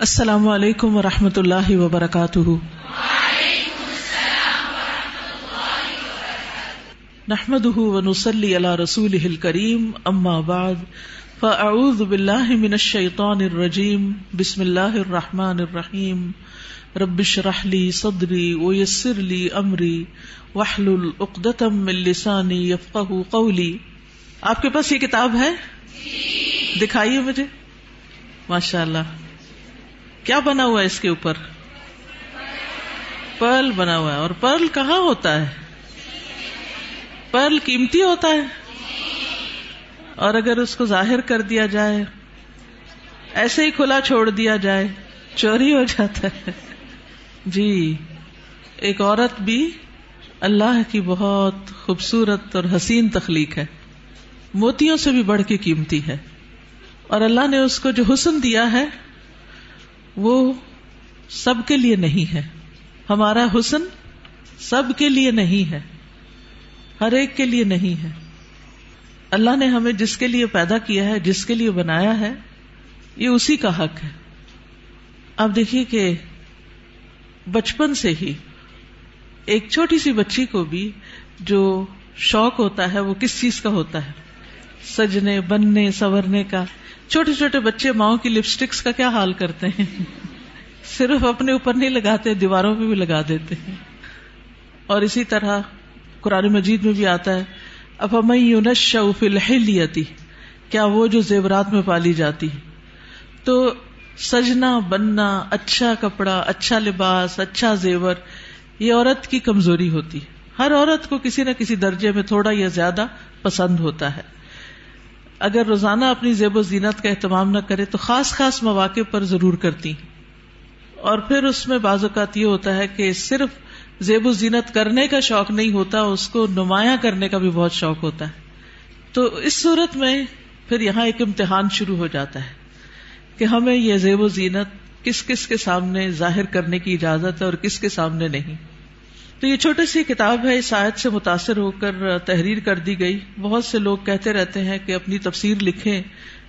السلام علیکم و رحمۃ اللہ وبرکاتہ۔ نحمد ونسلی علی رسول کریم اما بعد فاعوذ باللہ من الشیطان الرجیم بسم اللہ الرحمن الرحیم۔ ربش رحلی صدری ویسر لی امری وحلل اقدتم من لسانی یفقہ قولی۔ آپ کے پاس یہ کتاب ہے؟ دکھائیے مجھے۔ ماشاء اللہ کیا بنا ہوا ہے اس کے اوپر؟ پرل بنا ہوا ہے۔ اور پرل کہاں ہوتا ہے؟ پرل قیمتی ہوتا ہے۔ اور اگر اس کو ظاہر کر دیا جائے، ایسے ہی کھلا چھوڑ دیا جائے، چوری ہو جاتا ہے۔ جی ایک عورت بھی اللہ کی بہت خوبصورت اور حسین تخلیق ہے۔ موتیوں سے بھی بڑھ کے قیمتی ہے۔ اور اللہ نے اس کو جو حسن دیا ہے وہ سب کے لیے نہیں ہے۔ ہمارا حسن سب کے لیے نہیں ہے۔ ہر ایک کے لیے نہیں ہے۔ اللہ نے ہمیں جس کے لیے پیدا کیا ہے، جس کے لیے بنایا ہے، یہ اسی کا حق ہے۔ اب دیکھیے کہ بچپن سے ہی ایک چھوٹی سی بچی کو بھی جو شوق ہوتا ہے، وہ کس چیز کا ہوتا ہے؟ سجنے، بننے سورنے کا۔ چھوٹے چھوٹے بچے ماؤں کی لپسٹکس کا کیا حال کرتے ہیں؟ صرف اپنے اوپر نہیں لگاتے، دیواروں پہ بھی لگا دیتے ہیں۔ اور اسی طرح قرآن مجید میں بھی آتا ہے اب ہمیں شوفی کیا وہ جو زیورات میں پالی جاتی تو سجنا، بننا اچھا کپڑا اچھا لباس اچھا زیور، یہ عورت کی کمزوری ہوتی ہر عورت کو کسی نہ کسی درجے میں تھوڑا یا زیادہ پسند ہوتا ہے۔ اگر روزانہ اپنی زیب و زینت کا اہتمام نہ کرے تو خاص خاص مواقع پر ضرور کرتی اور پھر اس میں بعض اوقات یہ ہوتا ہے کہ صرف زیب و زینت کرنے کا شوق نہیں ہوتا، اس کو نمایاں کرنے کا بھی بہت شوق ہوتا ہے۔ تو اس صورت میں پھر یہاں ایک امتحان شروع ہو جاتا ہے کہ ہمیں یہ زیب و زینت کس کس کے سامنے ظاہر کرنے کی اجازت ہے اور کس کے سامنے نہیں۔ تو یہ چھوٹی سی کتاب ہے، اس آیت سے متاثر ہو کر تحریر کر دی گئی۔ بہت سے لوگ کہتے رہتے ہیں کہ اپنی تفسیر لکھیں،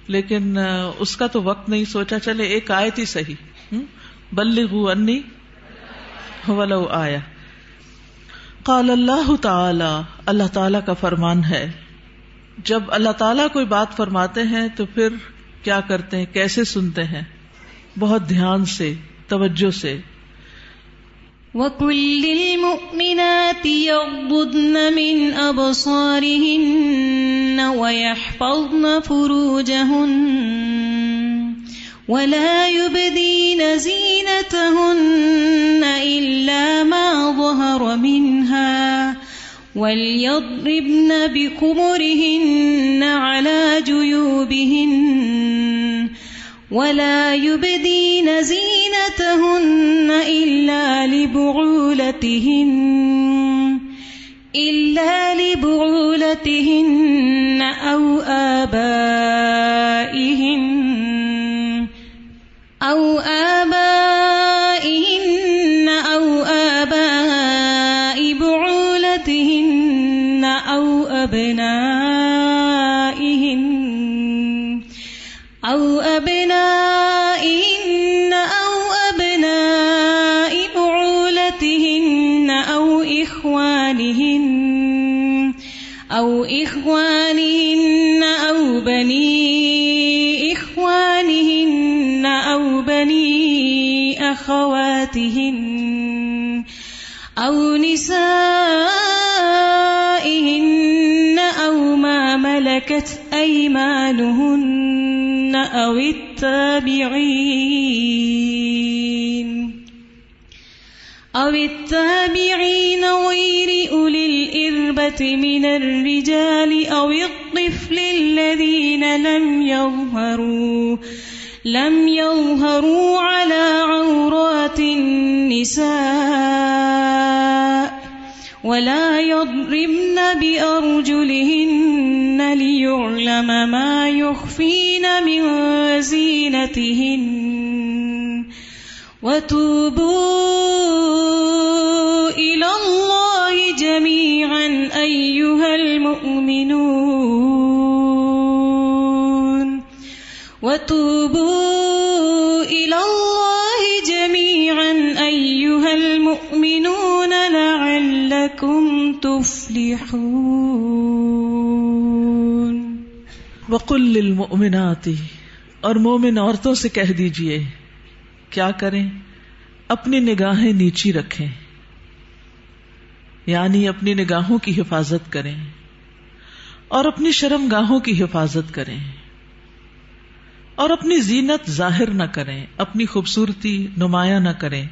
لیکن اس کا تو وقت نہیں، سوچا چلے ایک آیت ہی صحیح۔ بلغو انی ولو آیا قال اللہ تعالی اللہ تعالی کا فرمان ہے۔ جب اللہ تعالیٰ کوئی بات فرماتے ہیں تو پھر کیا کرتے ہیں؟ کیسے سنتے ہیں؟ بہت دھیان سے، توجہ سے۔ وَكُلِّ الْمُؤْمِنَاتِ يَغْضُضْنَ مِنْ أَبْصَارِهِنَّ وَيَحْفَظْنَ فُرُوجَهُنَّ وَلَا يُبْدِينَ زِينَتَهُنَّ إِلَّا مَا ظَهَرَ مِنْهَا وَلْيَضْرِبْنَ بِخُمُرِهِنَّ عَلَى جُيُوبِهِنَّ ولا يبدين زينتهن إلا لبعولتهن إلا لبعولتهن أو آبائهن أخواتهن أو نسائهن أو ما ملكت أيمانهن أو التابعين أو التابعين غير أولي الإربة من الرجال أو الطفل الذين لم يظهروا لم يظهروا على عورات النساء ولا يضربن بأرجلهن ليعلم ما يخفين من زينتهن. وتوبوا تفلحون وقل للمؤمنات، اور مومن عورتوں سے کہہ دیجیے، کیا کریں؟ اپنی نگاہیں نیچی رکھیں یعنی اپنی نگاہوں کی حفاظت کریں، اور اپنی شرم گاہوں کی حفاظت کریں، اور اپنی زینت ظاہر نہ کریں، اپنی خوبصورتی نمایاں نہ کریں،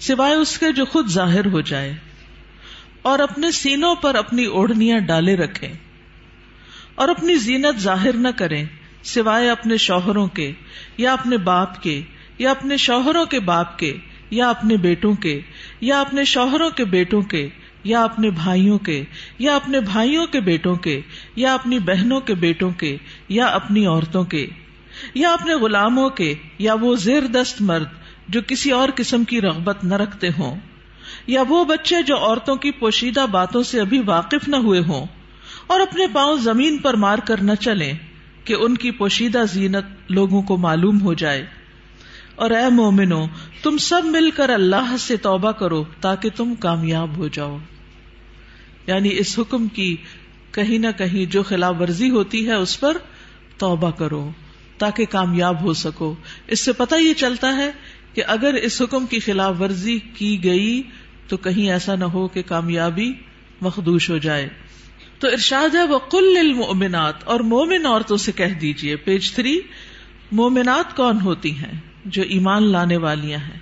سوائے اس کے جو خود ظاہر ہو جائے۔ اور اپنے سینوں پر اپنی اوڑھنیاں ڈالے رکھیں اور اپنی زینت ظاہر نہ کریں سوائے اپنے شوہروں کے یا اپنے باپ کے یا اپنے شوہروں کے باپ کے یا اپنے بیٹوں کے یا اپنے شوہروں کے بیٹوں کے یا اپنے بھائیوں کے یا اپنے بھائیوں کے بیٹوں کے یا اپنی بہنوں کے بیٹوں کے یا اپنی عورتوں کے یا اپنے غلاموں کے یا وہ زیر دست مرد جو کسی اور قسم کی رغبت نہ رکھتے ہوں یا وہ بچے جو عورتوں کی پوشیدہ باتوں سے ابھی واقف نہ ہوئے ہوں اور اپنے پاؤں زمین پر مار کر نہ چلیں کہ ان کی پوشیدہ زینت لوگوں کو معلوم ہو جائے۔ اور اے مومنو تم سب مل کر اللہ سے توبہ کرو تاکہ تم کامیاب ہو جاؤ۔ یعنی اس حکم کی کہیں نہ کہیں جو خلاف ورزی ہوتی ہے اس پر توبہ کرو تاکہ کامیاب ہو سکو۔ اس سے پتہ یہ چلتا ہے کہ اگر اس حکم کی خلاف ورزی کی گئی تو کہیں ایسا نہ ہو کہ کامیابی مخدوش ہو جائے۔ تو ارشاد ہے وہ کل المنات اور مومن عورتوں سے کہہ دیجیے، پیج تھری، مومنات کون ہوتی ہیں جو ایمان لانے والیاں ہیں؟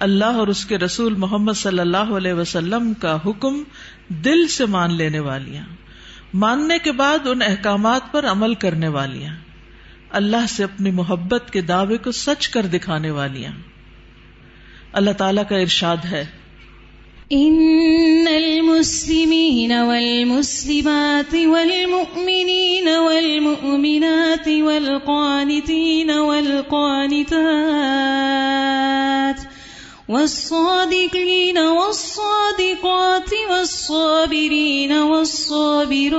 اللہ اور اس کے رسول محمد صلی اللہ علیہ وسلم کا حکم دل سے مان لینے والیاں۔ ماننے کے بعد ان احکامات پر عمل کرنے والیاں۔ اللہ سے اپنی محبت کے دعوے کو سچ کر دکھانے والیاں۔ اللہ تعالی کا ارشاد ہے ان المسلمين والمسلمات والمؤمنين والمؤمنات والقانتين والقانتات والصادقين والصادقات والصابرين والصابرات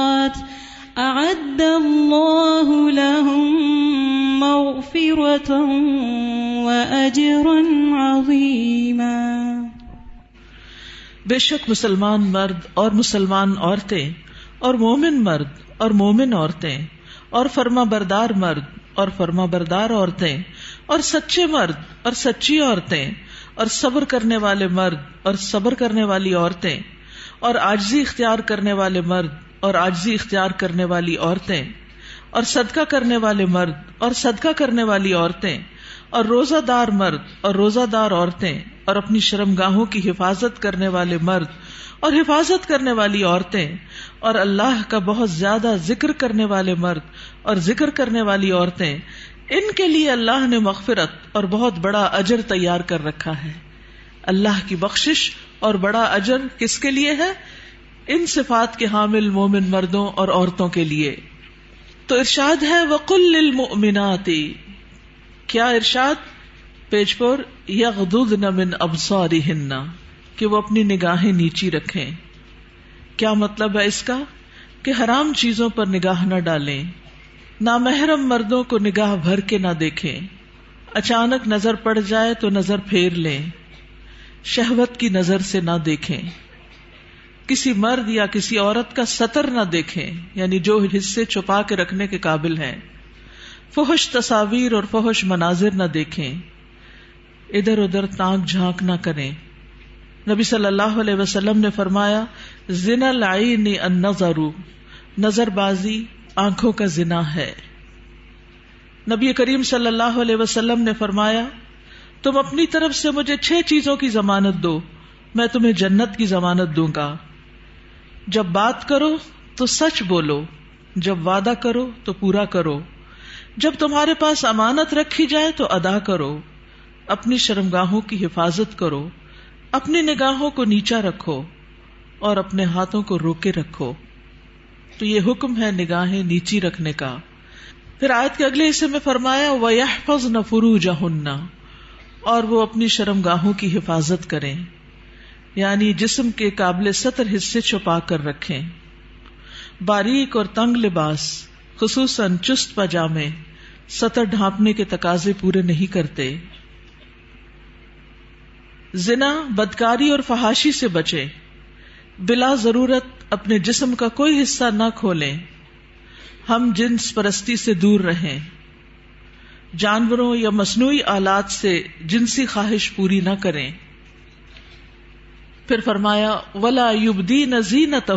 أعد الله لهم مغفرة وأجرا عظيما. بے شک مسلمان مرد اور مسلمان عورتیں اور مومن مرد اور مومن عورتیں اور فرما بردار مرد اور فرما بردار عورتیں اور سچے مرد اور سچی عورتیں اور صبر کرنے والے مرد اور صبر کرنے والی عورتیں اور آجزی اختیار کرنے والے مرد اور آجزی اختیار کرنے والی عورتیں، اور صدقہ کرنے والے مرد، اور صدقہ کرنے والی عورتیں، اور روزہ دار مرد، اور روزہ دار عورتیں، اور اپنی شرم گاہوں کی حفاظت کرنے والے مرد، اور حفاظت کرنے والی عورتیں، اور اللہ کا بہت زیادہ ذکر کرنے والے مرد، اور ذکر کرنے والی عورتیں، ان کے لیے اللہ نے مغفرت اور بہت بڑا اجر تیار کر رکھا ہے۔ اللہ کی بخشش اور بڑا اجر کس کے لیے ہے؟ ان صفات کے حامل مومن مردوں اور عورتوں کے لیے۔ تو ارشاد ہے، وقل للمؤمنات۔ کیا ارشاد؟ پیج پر یغضضن من ابصارهن کہ وہ اپنی نگاہیں نیچی رکھیں۔ کیا مطلب ہے اس کا؟ کہ حرام چیزوں پر نگاہ نہ ڈالیں۔ نامحرم مردوں کو نگاہ بھر کے نہ دیکھیں۔ اچانک نظر پڑ جائے تو نظر پھیر لیں۔ شہوت کی نظر سے نہ دیکھیں۔ کسی مرد یا کسی عورت کا سطر نہ دیکھیں یعنی جو حصے چھپا کے رکھنے کے قابل ہیں۔ فحش تصاویر اور فحش مناظر نہ دیکھیں۔ ادھر ادھر تانک جھانک نہ کریں۔ نبی صلی اللہ علیہ وسلم نے فرمایا، زنا العین النظر، نظر بازی آنکھوں کا زنا ہے۔ نبی کریم صلی اللہ علیہ وسلم نے فرمایا، تم اپنی طرف سے مجھے چھ چیزوں کی ضمانت دو، میں تمہیں جنت کی ضمانت دوں گا۔ جب بات کرو تو سچ بولو، جب وعدہ کرو تو پورا کرو۔ جب تمہارے پاس امانت رکھی جائے تو ادا کرو۔ اپنی شرمگاہوں کی حفاظت کرو۔ اپنی نگاہوں کو نیچا رکھو اور اپنے ہاتھوں کو روکے رکھو۔ تو یہ حکم ہے نگاہیں نیچی رکھنے کا۔ پھر آیت کے اگلے حصے میں فرمایا وہ نفرو جہنا اور وہ اپنی شرم گاہوں کی حفاظت کریں۔ یعنی جسم کے قابل سطر حصے چھپا کر رکھیں۔ باریک اور تنگ لباس، خصوصاً چست پاجامے، سطر ڈھانپنے کے تقاضے پورے نہیں کرتے۔ زنا، بدکاری اور فحاشی سے بچے بلا ضرورت اپنے جسم کا کوئی حصہ نہ کھولیں۔ ہم جنس پرستی سے دور رہیں۔ جانوروں یا مصنوعی آلات سے جنسی خواہش پوری نہ کریں۔ پھر فرمایا، ولا یوبدی نہ زینت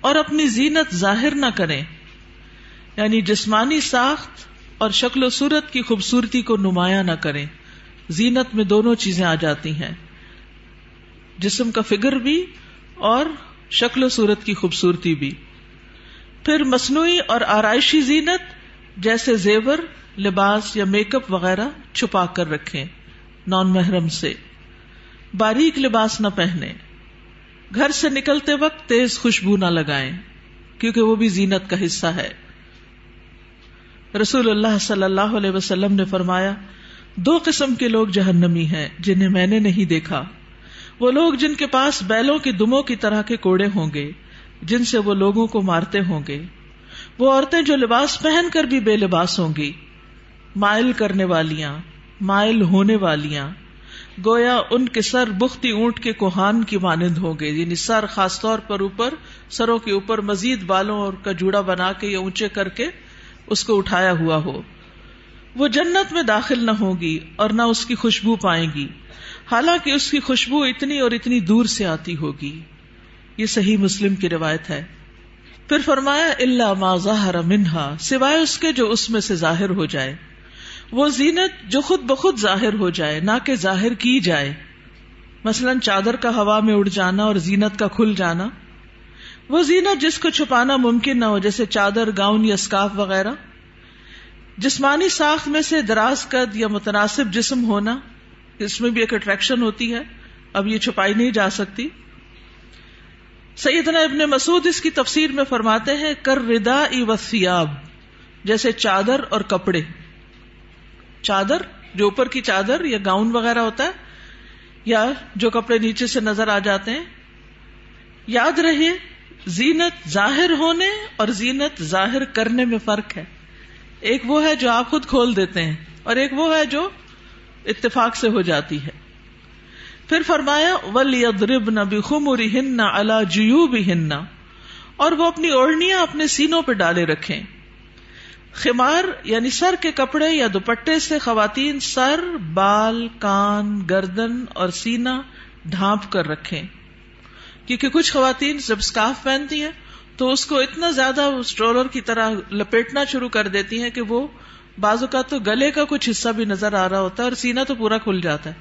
اور اپنی زینت ظاہر نہ کریں۔ یعنی جسمانی ساخت اور شکل و صورت کی خوبصورتی کو نمایاں نہ کریں۔ زینت میں دونوں چیزیں آ جاتی ہیں۔ جسم کا فگر بھی اور شکل و صورت کی خوبصورتی بھی۔ پھر مصنوعی اور آرائشی زینت، جیسے زیور، لباس یا میک اپ وغیرہ چھپا کر رکھیں۔ نان محرم سے۔ باریک لباس نہ پہنے۔ گھر سے نکلتے وقت تیز خوشبو نہ لگائیں، کیونکہ وہ بھی زینت کا حصہ ہے۔ رسول اللہ صلی اللہ علیہ وسلم نے فرمایا، دو قسم کے لوگ جہنمی ہیں، جنہیں میں نے نہیں دیکھا۔ وہ لوگ جن کے پاس بیلوں کی دموں کی طرح کے کوڑے ہوں گے، جن سے وہ لوگوں کو مارتے ہوں گے۔ وہ عورتیں جو لباس پہن کر بھی بے لباس ہوں گی، مائل کرنے والیاں، مائل ہونے والیاں۔ گویا ان کے سر بختی اونٹ کے کوہان کی مانند ہوں گے۔ یعنی سر خاص طور پر اوپر، سروں کے اوپر مزید بالوں اور کا جوڑا بنا کے یا اونچے کر کے اس کو اٹھایا ہوا ہو۔ وہ جنت میں داخل نہ ہوگی اور نہ اس کی خوشبو پائے گی۔ حالانکہ اس کی خوشبو اتنی اور اتنی دور سے آتی ہوگی۔ یہ صحیح مسلم کی روایت ہے۔ پھر فرمایا اللہ ما ظاہر منہا سوائے اس کے جو اس میں سے ظاہر ہو جائے۔ وہ زینت جو خود بخود ظاہر ہو جائے، نہ کہ ظاہر کی جائے۔ مثلاً چادر کا ہوا میں اڑ جانا اور زینت کا کھل جانا۔ وہ زینت جس کو چھپانا ممکن نہ ہو، جیسے چادر، گاؤن یا اسکاف وغیرہ۔ جسمانی ساخت میں سے دراز قد یا متناسب جسم ہونا، اس میں بھی ایک اٹریکشن ہوتی ہے۔ اب یہ چھپائی نہیں جا سکتی۔ سیدنا ابن مسعود اس کی تفسیر میں فرماتے ہیں، کر ردا وسیاب جیسے چادر اور کپڑے۔ چادر، جو اوپر کی چادر یا گاؤن وغیرہ ہوتا ہے، یا جو کپڑے نیچے سے نظر آ جاتے ہیں، یاد رہے، زینت ظاہر ہونے اور زینت ظاہر کرنے میں فرق ہے۔ ایک وہ ہے جو آپ خود کھول دیتے ہیں، اور ایک وہ ہے جو اتفاق سے ہو جاتی ہے۔ پھر فرمایا ولی ادرب نہ بخمری ہن اللہ جیو بھی ہننا اور وہ اپنی اوڑھنیاں اپنے سینوں پہ ڈالے رکھیں۔ خمار یعنی سر کے کپڑے یا دوپٹے سے خواتین سر، بال، کان، گردن اور سینا ڈھانپ کر رکھیں۔ کیونکہ کچھ خواتین جب اسکارف پہنتی ہیں تو اس کو اتنا زیادہ اسٹرولر کی طرح لپیٹنا شروع کر دیتی ہیں کہ وہ بازو کا تو گلے کا کچھ حصہ بھی نظر آ رہا ہوتا ہے اور سینا تو پورا کھل جاتا ہے۔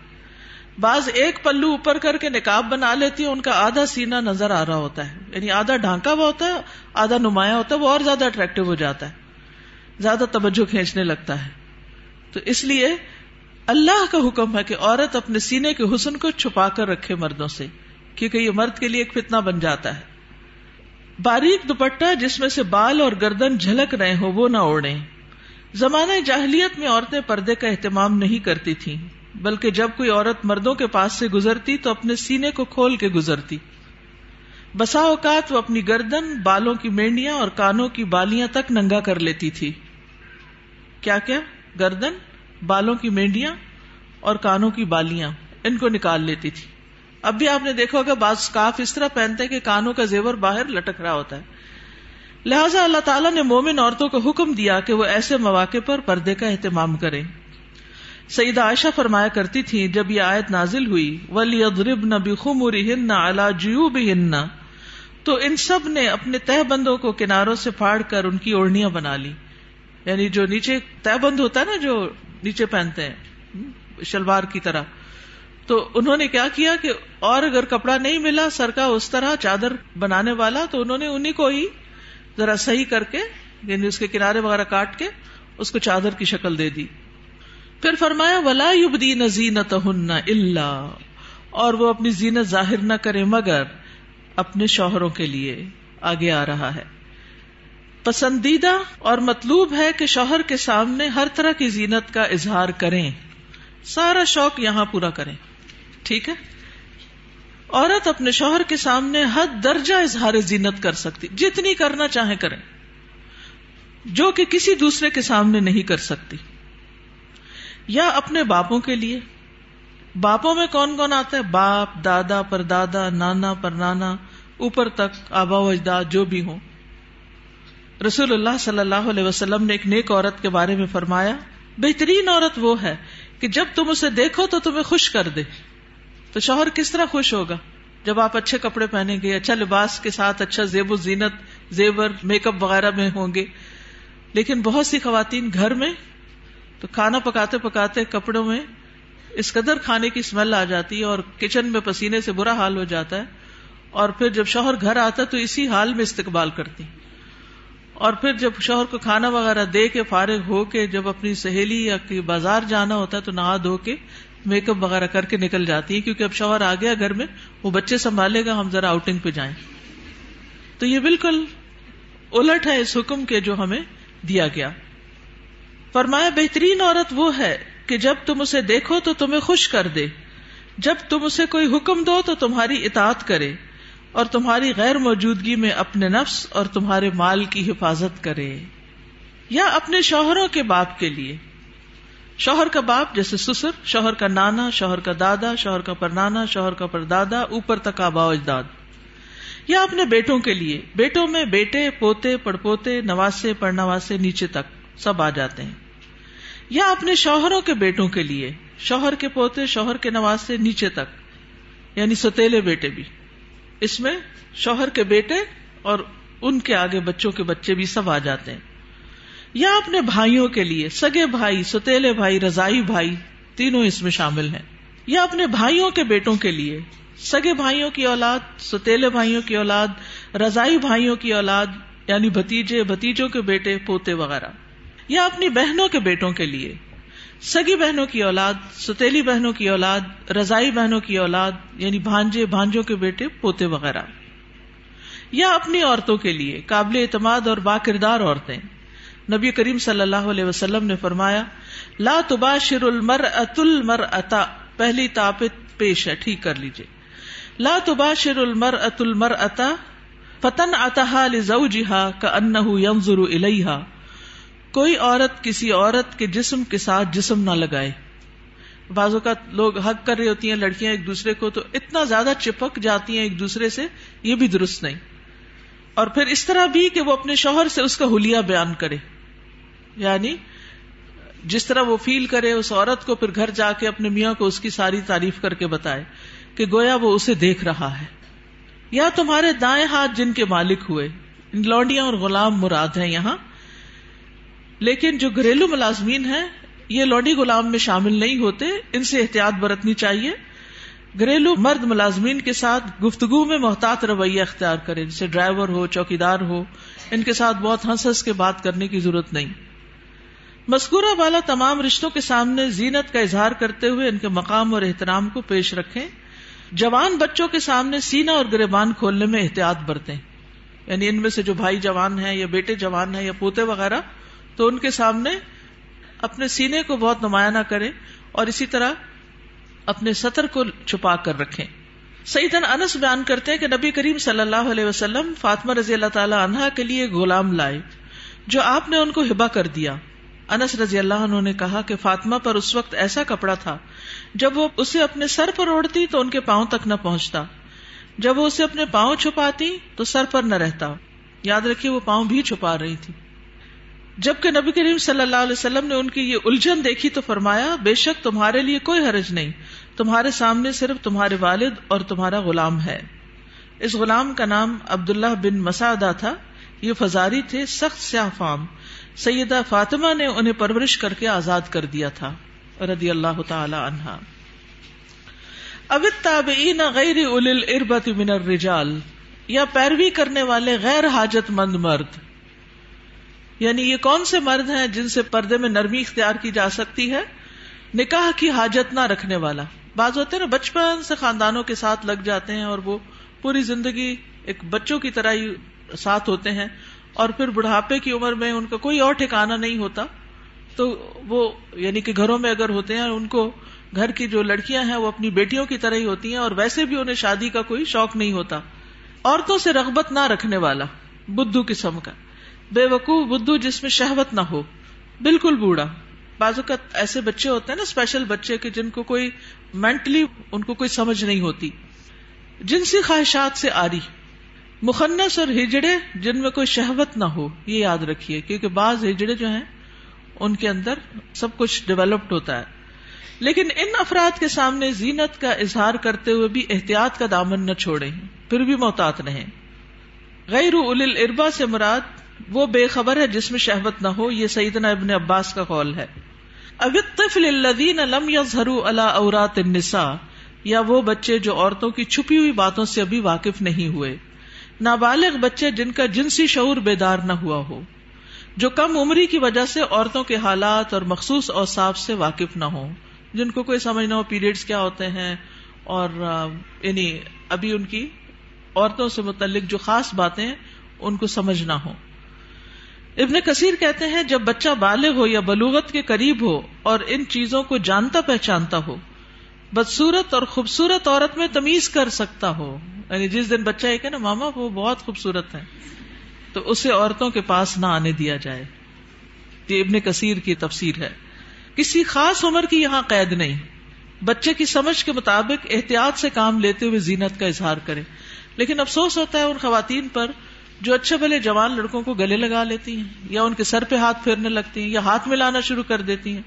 بعض ایک پلو اوپر کر کے نکاب بنا لیتی ہے ان کا آدھا سینا نظر آ رہا ہوتا ہے۔ یعنی آدھا ڈھانکا ہوا ہوتا ہے، آدھا نمایاں ہوتا ہے، وہ اور زیادہ اٹریکٹو ہو جاتا ہے۔ زیادہ توجہ کھینچنے لگتا ہے۔ تو اس لیے اللہ کا حکم ہے کہ عورت اپنے سینے کے حسن کو چھپا کر رکھے مردوں سے، کیونکہ یہ مرد کے لیے ایک فتنا بن جاتا ہے۔ باریک دوپٹہ جس میں سے بال اور گردن جھلک رہے ہو وہ نہ اوڑے زمانہ جاہلیت میں عورتیں پردے کا اہتمام نہیں کرتی تھیں، بلکہ جب کوئی عورت مردوں کے پاس سے گزرتی تو اپنے سینے کو کھول کے گزرتی۔ بسا اوقات وہ اپنی گردن، بالوں کی مینڈیاں اور کانوں کی بالیاں تک ننگا کر لیتی تھی۔ کیا کیا؟ گردن، بالوں کی مینڈیاں اور کانوں کی بالیاں، ان کو نکال لیتی تھی۔ اب بھی آپ نے دیکھا ہوگا بعض اسکارف اس طرح پہنتے کہ کانوں کا زیور باہر لٹک رہا ہوتا ہے۔ لہٰذا اللہ تعالیٰ نے مومن عورتوں کو حکم دیا کہ وہ ایسے مواقع پر پردے کا اہتمام کریں۔ سعید عائشہ فرمایا کرتی تھی جب یہ آیت نازل ہوئی ولی ادرب نہ بخم ہن جیو بھی تو ان سب نے اپنے تہ بندوں کو کناروں سے پھاڑ کر ان کی اوڑھنیاں بنا لی یعنی جو نیچے تہ بند ہوتا ہے نا، جو نیچے پہنتے ہیں، شلوار کی طرح۔ تو انہوں نے کیا کیا کہ اور اگر کپڑا نہیں ملا، سر کا اس طرح چادر بنانے والا، تو انہوں نے انہیں کو ہی ذرا صحیح کر کے یعنی اس کے کنارے وغیرہ کاٹ کے، اس کو چادر کی شکل دے دی۔ پھر فرمایا، ولا یبدی نزینت اللہ اور وہ اپنی زینت ظاہر نہ کرے، مگر اپنے شوہروں کے لیے آگے آ رہا ہے۔ پسندیدہ اور مطلوب ہے کہ شوہر کے سامنے ہر طرح کی زینت کا اظہار کریں۔ سارا شوق یہاں پورا کریں۔ ٹھیک ہے؟ عورت اپنے شوہر کے سامنے حد درجہ اظہار زینت کر سکتی، جتنی کرنا چاہے کریں۔ جو کہ کسی دوسرے کے سامنے نہیں کر سکتی۔ یا اپنے باپوں کے لیے۔ باپوں میں کون کون آتا ہے؟ باپ، دادا پر دادا نانا پر نانا اوپر تک، آبا و اجداد، جو بھی ہوں۔ رسول اللہ صلی اللہ علیہ وسلم نے ایک نیک عورت کے بارے میں فرمایا، بہترین عورت وہ ہے کہ جب تم اسے دیکھو تو تمہیں خوش کر دے۔ تو شوہر کس طرح خوش ہوگا؟ جب آپ اچھے کپڑے پہنیں گے اچھا لباس کے ساتھ اچھا زیب و زینت، زیور، میک اپ وغیرہ میں ہوں گے۔ لیکن بہت سی خواتین گھر میں تو کھانا پکاتے پکاتے کپڑوں میں اس قدر کھانے کی اسمیل آ جاتی ہے اور کچن میں پسینے سے برا حال ہو جاتا ہے۔ اور پھر جب شوہر گھر آتا ہے تو اسی حال میں استقبال کرتی۔ اور پھر جب شوہر کو کھانا وغیرہ دے کے فارغ ہو کے جب اپنی سہیلی یا بازار جانا ہوتا ہے تو نہا دھو کے میک اپ وغیرہ کر کے نکل جاتی ہے کیونکہ اب شوہر آ گیا گھر میں، وہ بچے سنبھالے گا، ہم ذرا آؤٹنگ پہ جائیں۔ تو یہ بالکل الٹ ہے اس حکم کے جو ہمیں دیا گیا۔ فرمایا، بہترین عورت وہ ہے کہ جب تم اسے دیکھو تو تمہیں خوش کر دے۔ جب تم اسے کوئی حکم دو تو تمہاری اطاعت کرے۔ اور تمہاری غیر موجودگی میں اپنے نفس اور تمہارے مال کی حفاظت کرے یا اپنے شوہروں کے باپ کے لیے۔ شوہر کا باپ جیسے سسر، شوہر کا نانا، شوہر کا دادا، شوہر کا پرنانا، شوہر کا پردادا، اوپر تک آبا اجداد۔ یا اپنے بیٹوں کے لیے، بیٹوں میں بیٹے، پوتے، پڑپوتے، نواسے پڑنواسے نیچے تک سب آ جاتے ہیں۔ یا اپنے شوہروں کے بیٹوں کے لیے، شوہر کے پوتے، شوہر کے نواسے، نیچے تک یعنی ستیلے بیٹے بھی۔ اس میں شوہر کے بیٹے اور ان کے آگے بچوں کے بچے بھی سب آ جاتے ہیں۔ یا اپنے بھائیوں کے لیے، سگے بھائی، ستیلے بھائی، رضائی بھائی، تینوں اس میں شامل ہیں۔ یا اپنے بھائیوں کے بیٹوں کے لیے، سگے بھائیوں کی اولاد، ستیلے بھائیوں کی اولاد، رضائی بھائیوں کی اولاد یعنی بھتیجے، بھتیجوں کے بیٹے، پوتے وغیرہ۔ یا اپنی بہنوں کے بیٹوں کے لیے سگی بہنوں کی اولاد، ستیلی بہنوں کی اولاد، رضائی بہنوں کی اولاد یعنی بھانجے، بھانجوں کے بیٹے، پوتے وغیرہ۔ یا اپنی عورتوں کے لیے قابل اعتماد اور با کردار عورتیں۔ نبی کریم صلی اللہ علیہ وسلم نے فرمایا، لا تبا شر المر ات المر اتا پہلی تاپت پیش ہے، ٹھیک کر لیجیے لا تبا شر المر ات المر اتا فتن اتہا لزو جہا کا ان یم الحا کوئی عورت کسی عورت کے جسم کے ساتھ جسم نہ لگائے۔ بعض کا لوگ حق کر رہی ہوتی ہیں لڑکیاں ایک دوسرے کو تو اتنا زیادہ چپک جاتی ہیں ایک دوسرے سے، یہ بھی درست نہیں۔ اور پھر اس طرح بھی کہ وہ اپنے شوہر سے اس کا حلیہ بیان کرے۔ یعنی جس طرح وہ فیل کرے، اس عورت کو پھر گھر جا کے اپنے میاں کو اس کی ساری تعریف کر کے بتائے کہ گویا وہ اسے دیکھ رہا ہے۔ یا تمہارے دائیں ہاتھ جن کے مالک ہوئے، لونڈیاں اور غلام مراد ہیں یہاں۔ لیکن جو گھریلو ملازمین ہیں، یہ لوڈی غلام میں شامل نہیں ہوتے، ان سے احتیاط برتنی چاہیے۔ گھریلو مرد ملازمین کے ساتھ گفتگو میں محتاط رویہ اختیار کرے جیسے ڈرائیور ہو، چوکیدار ہو، ان کے ساتھ بہت ہنس ہنس کے بات کرنے کی ضرورت نہیں۔ مذکورہ والا تمام رشتوں کے سامنے زینت کا اظہار کرتے ہوئے ان کے مقام اور احترام کو پیش رکھیں۔ جوان بچوں کے سامنے سینا اور گریبان کھولنے میں احتیاط برتیں۔ یعنی ان میں سے جو بھائی جوان ہیں یا بیٹے جوان ہیں یا پوتے وغیرہ تو ان کے سامنے اپنے سینے کو بہت نمایاں نہ کرے اور اسی طرح اپنے سطر کو چھپا کر رکھے سعید انس بیان کرتے ہیں کہ نبی کریم صلی اللہ علیہ وسلم فاطمہ رضی اللہ تعالی عنہا کے لیے غلام لائے، جو آپ نے ان کو ہبا کر دیا۔ انس رضی اللہ عنہ نے کہا کہ فاطمہ پر اس وقت ایسا کپڑا تھا، جب وہ اسے اپنے سر پر اوڑھتی تو ان کے پاؤں تک نہ پہنچتا۔ جب وہ اسے اپنے پاؤں چھپاتی تو سر پر نہ رہتا۔ یاد رکھیے وہ پاؤں بھی چھپا رہی تھی۔ جبکہ نبی کریم صلی اللہ علیہ وسلم نے ان کی یہ الجھن دیکھی تو فرمایا، بے شک تمہارے لیے کوئی حرج نہیں۔ تمہارے سامنے صرف تمہارے والد اور تمہارا غلام ہے۔ اس غلام کا نام عبداللہ بن مسادا تھا۔ یہ فضاری تھے، سخت سیاہ فام۔ سیدہ فاطمہ نے انہیں پرورش کر کے آزاد کر دیا تھا۔ رضی اللہ تعالی عنہا تابعین غیر اربت من الرجال، یا پیروی کرنے والے غیر حاجت مند مرد۔ یعنی یہ کون سے مرد ہیں جن سے پردے میں نرمی اختیار کی جا سکتی ہے؟ نکاح کی حاجت نہ رکھنے والا۔ بعض ہوتے ہیں نا، بچپن سے خاندانوں کے ساتھ لگ جاتے ہیں اور وہ پوری زندگی ایک بچوں کی طرح ہی ساتھ ہوتے ہیں اور پھر بڑھاپے کی عمر میں ان کا کوئی اور ٹھکانا نہیں ہوتا۔ تو وہ یعنی کہ گھروں میں اگر ہوتے ہیں، ان کو گھر کی جو لڑکیاں ہیں، وہ اپنی بیٹیوں کی طرح ہی ہوتی ہیں اور ویسے بھی انہیں شادی کا کوئی شوق نہیں ہوتا۔ عورتوں سے رغبت نہ رکھنے والا، بدھو قسم کا۔ بے وقوف بدھو جس میں شہوت نہ ہو۔ بالکل بوڑھا۔ بازو کا ایسے بچے ہوتے ہیں نا اسپیشل بچے کے جن کو کوئی مینٹلی ان کو کوئی سمجھ نہیں ہوتی۔ جنسی خواہشات سے آری۔ مخنس اور ہجڑے جن میں کوئی شہوت نہ ہو، یہ یاد رکھیے۔ کیونکہ بعض ہجڑے جو ہیں، ان کے اندر سب کچھ ڈیولپڈ ہوتا ہے۔ لیکن ان افراد کے سامنے زینت کا اظہار کرتے ہوئے بھی احتیاط کا دامن نہ چھوڑے پھر بھی محتاط رہیں۔ غیر اول اربا سے مراد وہ بے خبر ہے جس میں شہوت نہ ہو، یہ سیدنا ابن عباس کا قول ہے۔ الذین لم یظہروا علی اورات النساء، یا وہ بچے جو عورتوں کی چھپی ہوئی باتوں سے ابھی واقف نہیں ہوئے۔ نابالغ بچے جن کا جنسی شعور بیدار نہ ہوا ہو، جو کم عمری کی وجہ سے عورتوں کے حالات اور مخصوص اوصاف سے واقف نہ ہو جن کو کوئی سمجھ نہ ہو پیریڈس کیا ہوتے ہیں، اور یعنی ابھی ان کی عورتوں سے متعلق جو خاص باتیں، ان کو سمجھ نہ ہو ابن کثیر کہتے ہیں، جب بچہ بالغ ہو یا بلوغت کے قریب ہو اور ان چیزوں کو جانتا پہچانتا ہو بدسورت اور خوبصورت عورت میں تمیز کر سکتا ہو۔ یعنی جس دن بچہ ایک ہے نا، ماما وہ بہت خوبصورت ہے۔ تو اسے عورتوں کے پاس نہ آنے دیا جائے۔ یہ ابن کثیر کی تفسیر ہے۔ کسی خاص عمر کی یہاں قید نہیں۔ بچے کی سمجھ کے مطابق احتیاط سے کام لیتے ہوئے زینت کا اظہار کرے۔ لیکن افسوس ہوتا ہے ان خواتین پر جو اچھے بھلے جوان لڑکوں کو گلے لگا لیتی ہیں، یا ان کے سر پہ ہاتھ پھیرنے لگتی ہیں، یا ہاتھ ملانا شروع کر دیتی ہیں۔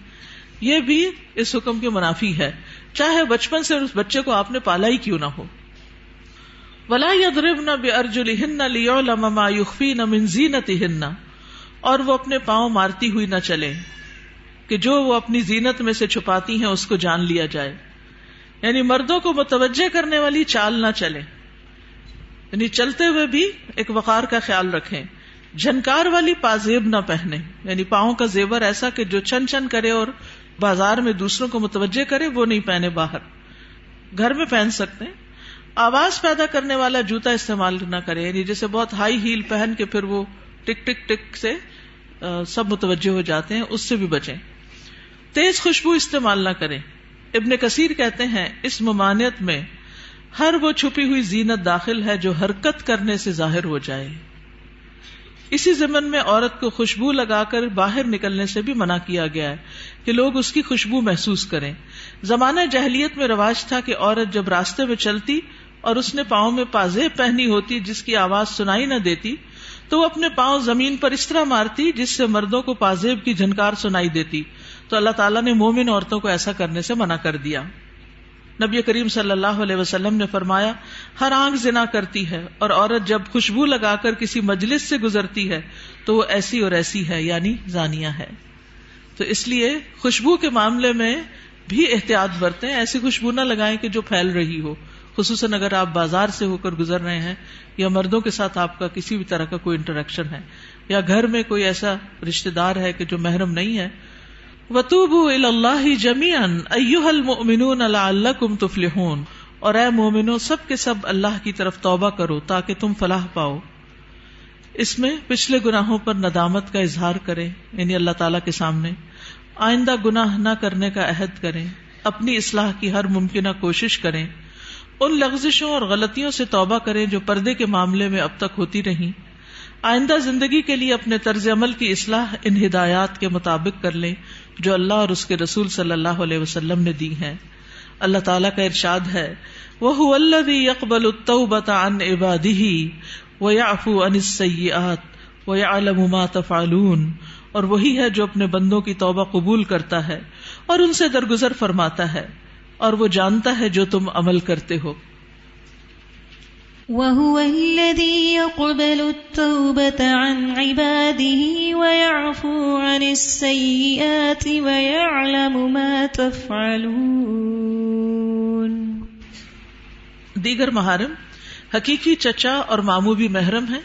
یہ بھی اس حکم کے منافی ہے۔ چاہے بچپن سے اس بچے کو آپ نے پالا ہی کیوں نہ ہو۔ ولا یدرب نہ بے ارجل ہن لما نہ منزی نہ اور وہ اپنے پاؤں مارتی ہوئی نہ چلے۔ کہ جو وہ اپنی زینت میں سے چھپاتی ہیں، اس کو جان لیا جائے۔ یعنی مردوں کو متوجہ کرنے والی چال نہ چلے۔ یعنی چلتے ہوئے بھی ایک وقار کا خیال رکھیں۔ جھنکار والی پازیب نہ پہنے۔ یعنی پاؤں کا زیور ایسا کہ جو چن چن کرے اور بازار میں دوسروں کو متوجہ کرے، وہ نہیں پہنے باہر۔ گھر میں پہن سکتے ہیں۔ آواز پیدا کرنے والا جوتا استعمال نہ کرے۔ یعنی جیسے بہت ہائی ہیل پہن کے پھر وہ ٹک ٹک ٹک سے سب متوجہ ہو جاتے ہیں، اس سے بھی بچیں۔ تیز خوشبو استعمال نہ کریں۔ ابن کثیر کہتے ہیں، اس ممانعت میں ہر وہ چھپی ہوئی زینت داخل ہے جو حرکت کرنے سے ظاہر ہو جائے۔ اسی زمن میں عورت کو خوشبو لگا کر باہر نکلنے سے بھی منع کیا گیا ہے کہ لوگ اس کی خوشبو محسوس کریں۔ زمانہ جہلیت میں رواج تھا کہ عورت جب راستے میں چلتی اور اس نے پاؤں میں پازیب پہنی ہوتی جس کی آواز سنائی نہ دیتی، تو وہ اپنے پاؤں زمین پر اس طرح مارتی جس سے مردوں کو پازیب کی جھنکار سنائی دیتی۔ تو اللہ تعالیٰ نے مومن عورتوں کو ایسا کرنے سے منع کر دیا۔ نبی کریم صلی اللہ علیہ وسلم نے فرمایا، ہر آنکھ زنا کرتی ہے اور عورت جب خوشبو لگا کر کسی مجلس سے گزرتی ہے، تو وہ ایسی اور ایسی ہے یعنی زانیہ ہے۔ تو اس لیے خوشبو کے معاملے میں بھی احتیاط برتیں، ایسی خوشبو نہ لگائیں کہ جو پھیل رہی ہو۔ خصوصاً اگر آپ بازار سے ہو کر گزر رہے ہیں یا مردوں کے ساتھ آپ کا کسی بھی طرح کا کوئی انٹریکشن ہے، یا گھر میں کوئی ایسا رشتے دار ہے کہ جو محرم نہیں ہے وطوب اللہ جمیان المؤمنون لعلکم تفلحون۔ اور اے مومنو، سب کے سب اللہ کی طرف توبہ کرو تاکہ تم فلاح پاؤ۔ اس میں پچھلے گناہوں پر ندامت کا اظہار کرے یعنی اللہ تعالی کے سامنے۔ آئندہ گناہ نہ کرنے کا عہد کریں۔ اپنی اصلاح کی ہر ممکنہ کوشش کریں۔ ان لغزشوں اور غلطیوں سے توبہ کریں جو پردے کے معاملے میں اب تک ہوتی رہی آئندہ زندگی کے لیے اپنے طرز عمل کی اصلاح ان ہدایات کے مطابق کر لیں جو اللہ اور اس کے رسول صلی اللہ علیہ وسلم نے دی ہیں۔ اللہ تعالیٰ کا ارشاد ہے وہ اللہ اقبال عن عبادی و یافو ان سیات و یا علما تفعلون۔ اور وہی ہے جو اپنے بندوں کی توبہ قبول کرتا ہے اور ان سے درگزر فرماتا ہے اور وہ جانتا ہے جو تم عمل کرتے ہو۔ وهو الذي يقبل التوبة عن عباده ويعفو عن السيئات ويعلم ما تفعلون. دیگر محارم حقیقی چچا اور مامو بھی محرم ہیں،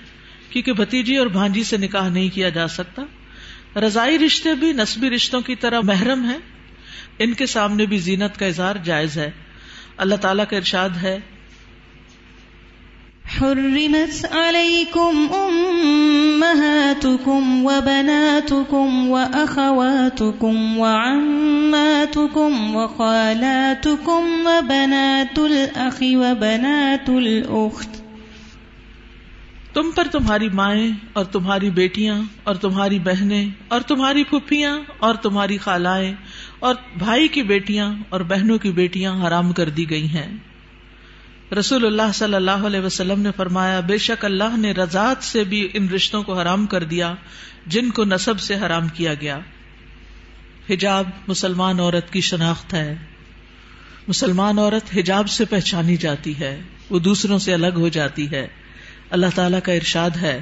کیونکہ بھتیجی اور بھانجی سے نکاح نہیں کیا جا سکتا۔ رضائی رشتے بھی نسبی رشتوں کی طرح محرم ہیں۔ ان کے سامنے بھی زینت کا اظہار جائز ہے۔ اللہ تعالیٰ کا ارشاد ہے حرمت عليكم أمهاتكم وبناتكم وأخواتكم وعماتكم وخالاتكم وبنات الأخ وبنات الأخت تم پر تمہاری مائیں اور تمہاری بیٹیاں اور تمہاری بہنیں اور تمہاری پھپھیاں اور تمہاری خالائیں اور بھائی کی بیٹیاں اور بہنوں کی بیٹیاں حرام کر دی گئی ہیں۔ رسول اللہ صلی اللہ علیہ وسلم نے فرمایا، بے شک اللہ نے رضاط سے بھی ان رشتوں کو حرام کر دیا، جن کو نصب سے حرام کیا گیا۔ حجاب مسلمان عورت کی شناخت ہے۔ مسلمان عورت حجاب سے پہچانی جاتی ہے، وہ دوسروں سے الگ ہو جاتی ہے۔ اللہ تعالی کا ارشاد ہے۔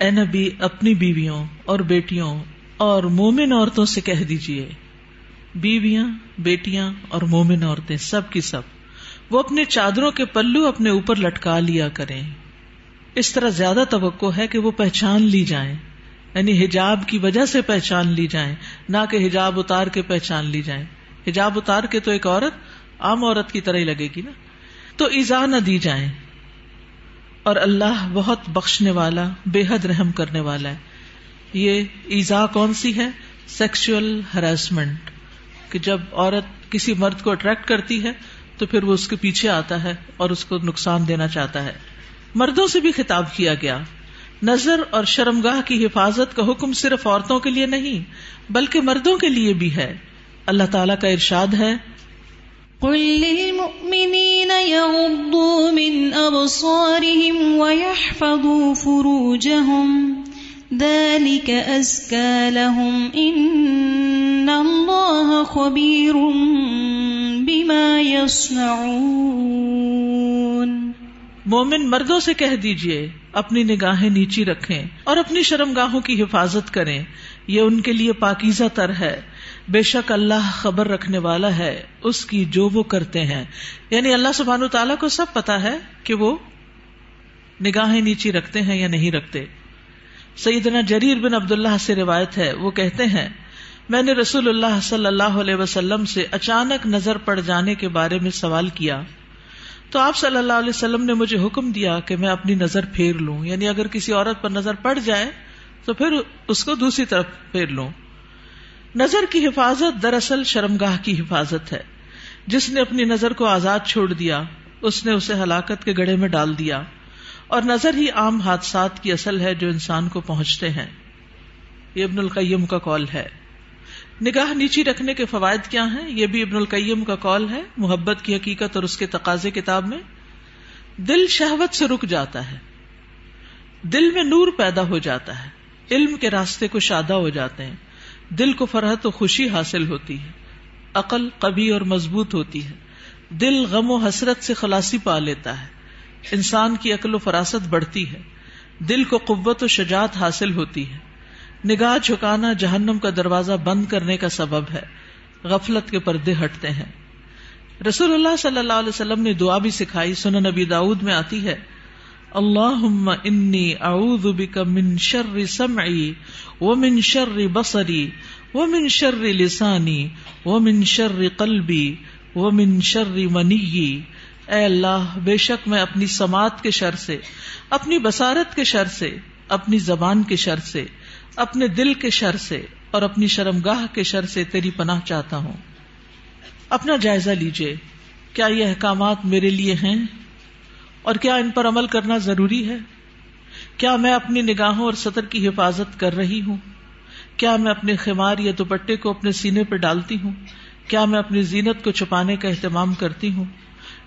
اے نبی، اپنی بیویوں اور بیٹیوں اور مومن عورتوں سے کہہ دیجیے بیویاں، بیٹیاں اور مومن عورتیں، سب کی سب۔ وہ اپنے چادروں کے پلو اپنے اوپر لٹکا لیا کریں۔ اس طرح زیادہ توقع ہے کہ وہ پہچان لی جائیں۔ یعنی حجاب کی وجہ سے پہچان لی جائیں، نہ کہ حجاب اتار کے پہچان لی جائیں۔ حجاب اتار کے تو ایک عورت عام عورت کی طرح ہی لگے گی نا۔ تو ایزا نہ دی جائیں۔ اور اللہ بہت بخشنے والا، بے حد رحم کرنے والا ہے۔ یہ ایزا کون سی ہے؟ سیکشل ہراسمنٹ کہ جب عورت کسی مرد کو اٹریکٹ کرتی ہے، تو پھر وہ اس کے پیچھے آتا ہے اور اس کو نقصان دینا چاہتا ہے۔ مردوں سے بھی خطاب کیا گیا۔ نظر اور شرمگاہ کی حفاظت کا حکم صرف عورتوں کے لیے نہیں، بلکہ مردوں کے لیے بھی ہے۔ اللہ تعالیٰ کا ارشاد ہے قل للمؤمنين يغضوا من أبصارهم ويحفظوا فروجهم ذلك أزكى لهم إن الله خبير بما يصنعون مومن مردوں سے کہہ دیجیے، اپنی نگاہیں نیچی رکھیں اور اپنی شرمگاہوں کی حفاظت کریں۔ یہ ان کے لیے پاکیزہ تر ہے۔ بے شک اللہ خبر رکھنے والا ہے، اس کی جو وہ کرتے ہیں۔ یعنی اللہ سبحان تعالیٰ کو سب پتا ہے کہ وہ نگاہیں نیچی رکھتے ہیں یا نہیں رکھتے۔ سیدنا جریر بن عبد اللہ سے روایت ہے، وہ کہتے ہیں، میں نے رسول اللہ صلی اللہ علیہ وسلم سے اچانک نظر پڑ جانے کے بارے میں سوال کیا۔ تو آپ صلی اللہ علیہ وسلم نے مجھے حکم دیا کہ میں اپنی نظر پھیر لوں۔ یعنی اگر کسی عورت پر نظر پڑ جائے، تو پھر اس کو دوسری طرف پھیر لوں۔ نظر کی حفاظت دراصل شرمگاہ کی حفاظت ہے۔ جس نے اپنی نظر کو آزاد چھوڑ دیا، اس نے اسے ہلاکت کے گڑے میں ڈال دیا۔ اور نظر ہی عام حادثات کی اصل ہے جو انسان کو پہنچتے ہیں۔ یہ ابن القیم کا کال ہے۔ نگاہ نیچی رکھنے کے فوائد کیا ہیں؟ یہ بھی ابن القیم کا کال ہے۔ محبت کی حقیقت اور اس کے تقاضے کتاب میں۔ دل شہوت سے رک جاتا ہے۔ دل میں نور پیدا ہو جاتا ہے۔ علم کے راستے کو شادہ ہو جاتے ہیں۔ دل کو فرحت و خوشی حاصل ہوتی ہے، عقل کبھی اور مضبوط ہوتی ہے۔ دل غم و حسرت سے خلاصی پا لیتا ہے۔ انسان کی عقل و فراست بڑھتی ہے۔ دل کو قوت و شجاعت حاصل ہوتی ہے۔ نگاہ جھکانا جہنم کا دروازہ بند کرنے کا سبب ہے۔ غفلت کے پردے ہٹتے ہیں۔ رسول اللہ صلی اللہ علیہ وسلم نے دعا بھی سکھائی سن نبی داود میں آتی ہے۔ اللہ انی اعوذ بک من شر سمعی ومن شر بصری ومن شر لسانی ومن شر قلبی ومن شر منی اے اللہ، بے شک میں اپنی سماعت کے شر سے، اپنی بسارت کے شر سے، اپنی زبان کے شر سے، اپنے دل کے شر سے اور اپنی شرمگاہ کے شر سے تیری پناہ چاہتا ہوں۔ اپنا جائزہ لیجیے کیا یہ احکامات میرے لیے ہیں؟ اور کیا ان پر عمل کرنا ضروری ہے؟ کیا میں اپنی نگاہوں اور سطر کی حفاظت کر رہی ہوں؟ کیا میں اپنے خمار یا دوپٹے کو اپنے سینے پہ ڈالتی ہوں؟ کیا میں اپنی زینت کو چھپانے کا اہتمام کرتی ہوں؟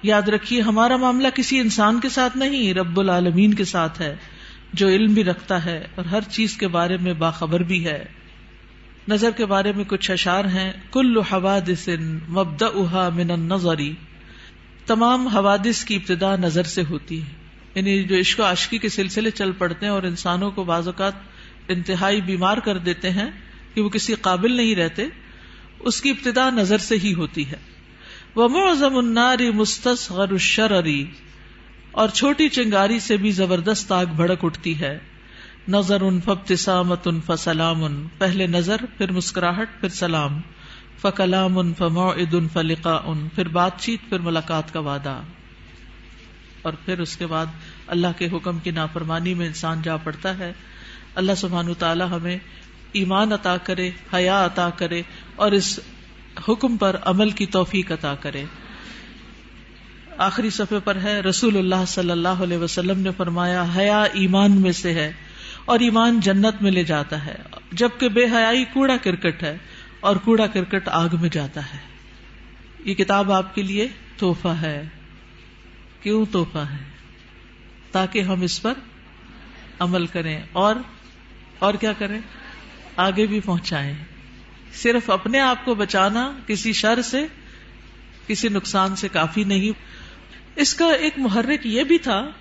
یاد رکھیے، ہمارا معاملہ کسی انسان کے ساتھ نہیں، رب العالمین کے ساتھ ہے، جو علم بھی رکھتا ہے اور ہر چیز کے بارے میں باخبر بھی ہے۔ نظر کے بارے میں کچھ اشار ہیں، کل حوادث مبدا من النظری تمام حوادث کی ابتدا نظر سے ہوتی ہے۔ یعنی جو عشق و عشقی کے سلسلے چل پڑتے ہیں اور انسانوں کو بعض اوقات انتہائی بیمار کر دیتے ہیں کہ وہ کسی قابل نہیں رہتے، اس کی ابتدا نظر سے ہی ہوتی ہے۔ وہ معظم الناری مستصغر الشرری اور چھوٹی چنگاری سے بھی زبردست آگ بھڑک اٹھتی ہے۔ نظر ان فبتسامت ان فسلام۔ ان پہلے نظر، پھر مسکراہٹ، پھر سلام۔ فکلام ان فموعد ان فلقا ان پھر بات چیت، پھر ملاقات کا وعدہ۔ اور پھر اس کے بعد اللہ کے حکم کی نافرمانی میں انسان جا پڑتا ہے۔ اللہ سبحان تعالیٰ ہمیں ایمان عطا کرے، حیا عطا کرے، اور اس حکم پر عمل کی توفیق عطا کرے۔ آخری صفحے پر ہے، رسول اللہ صلی اللہ علیہ وسلم نے فرمایا، حیا ایمان میں سے ہے، اور ایمان جنت میں لے جاتا ہے۔ جبکہ بے حیائی کوڑا کرکٹ ہے اور کوڑا کرکٹ آگ میں جاتا ہے۔ یہ کتاب آپ کے لیے توحفہ ہے۔ کیوں توحفہ ہے؟ تاکہ ہم اس پر عمل کریں۔ اور اور کیا کریں؟ آگے بھی پہنچائیں۔ صرف اپنے آپ کو بچانا کسی شر سے، کسی نقصان سے کافی نہیں۔ اس کا ایک محرک یہ بھی تھا،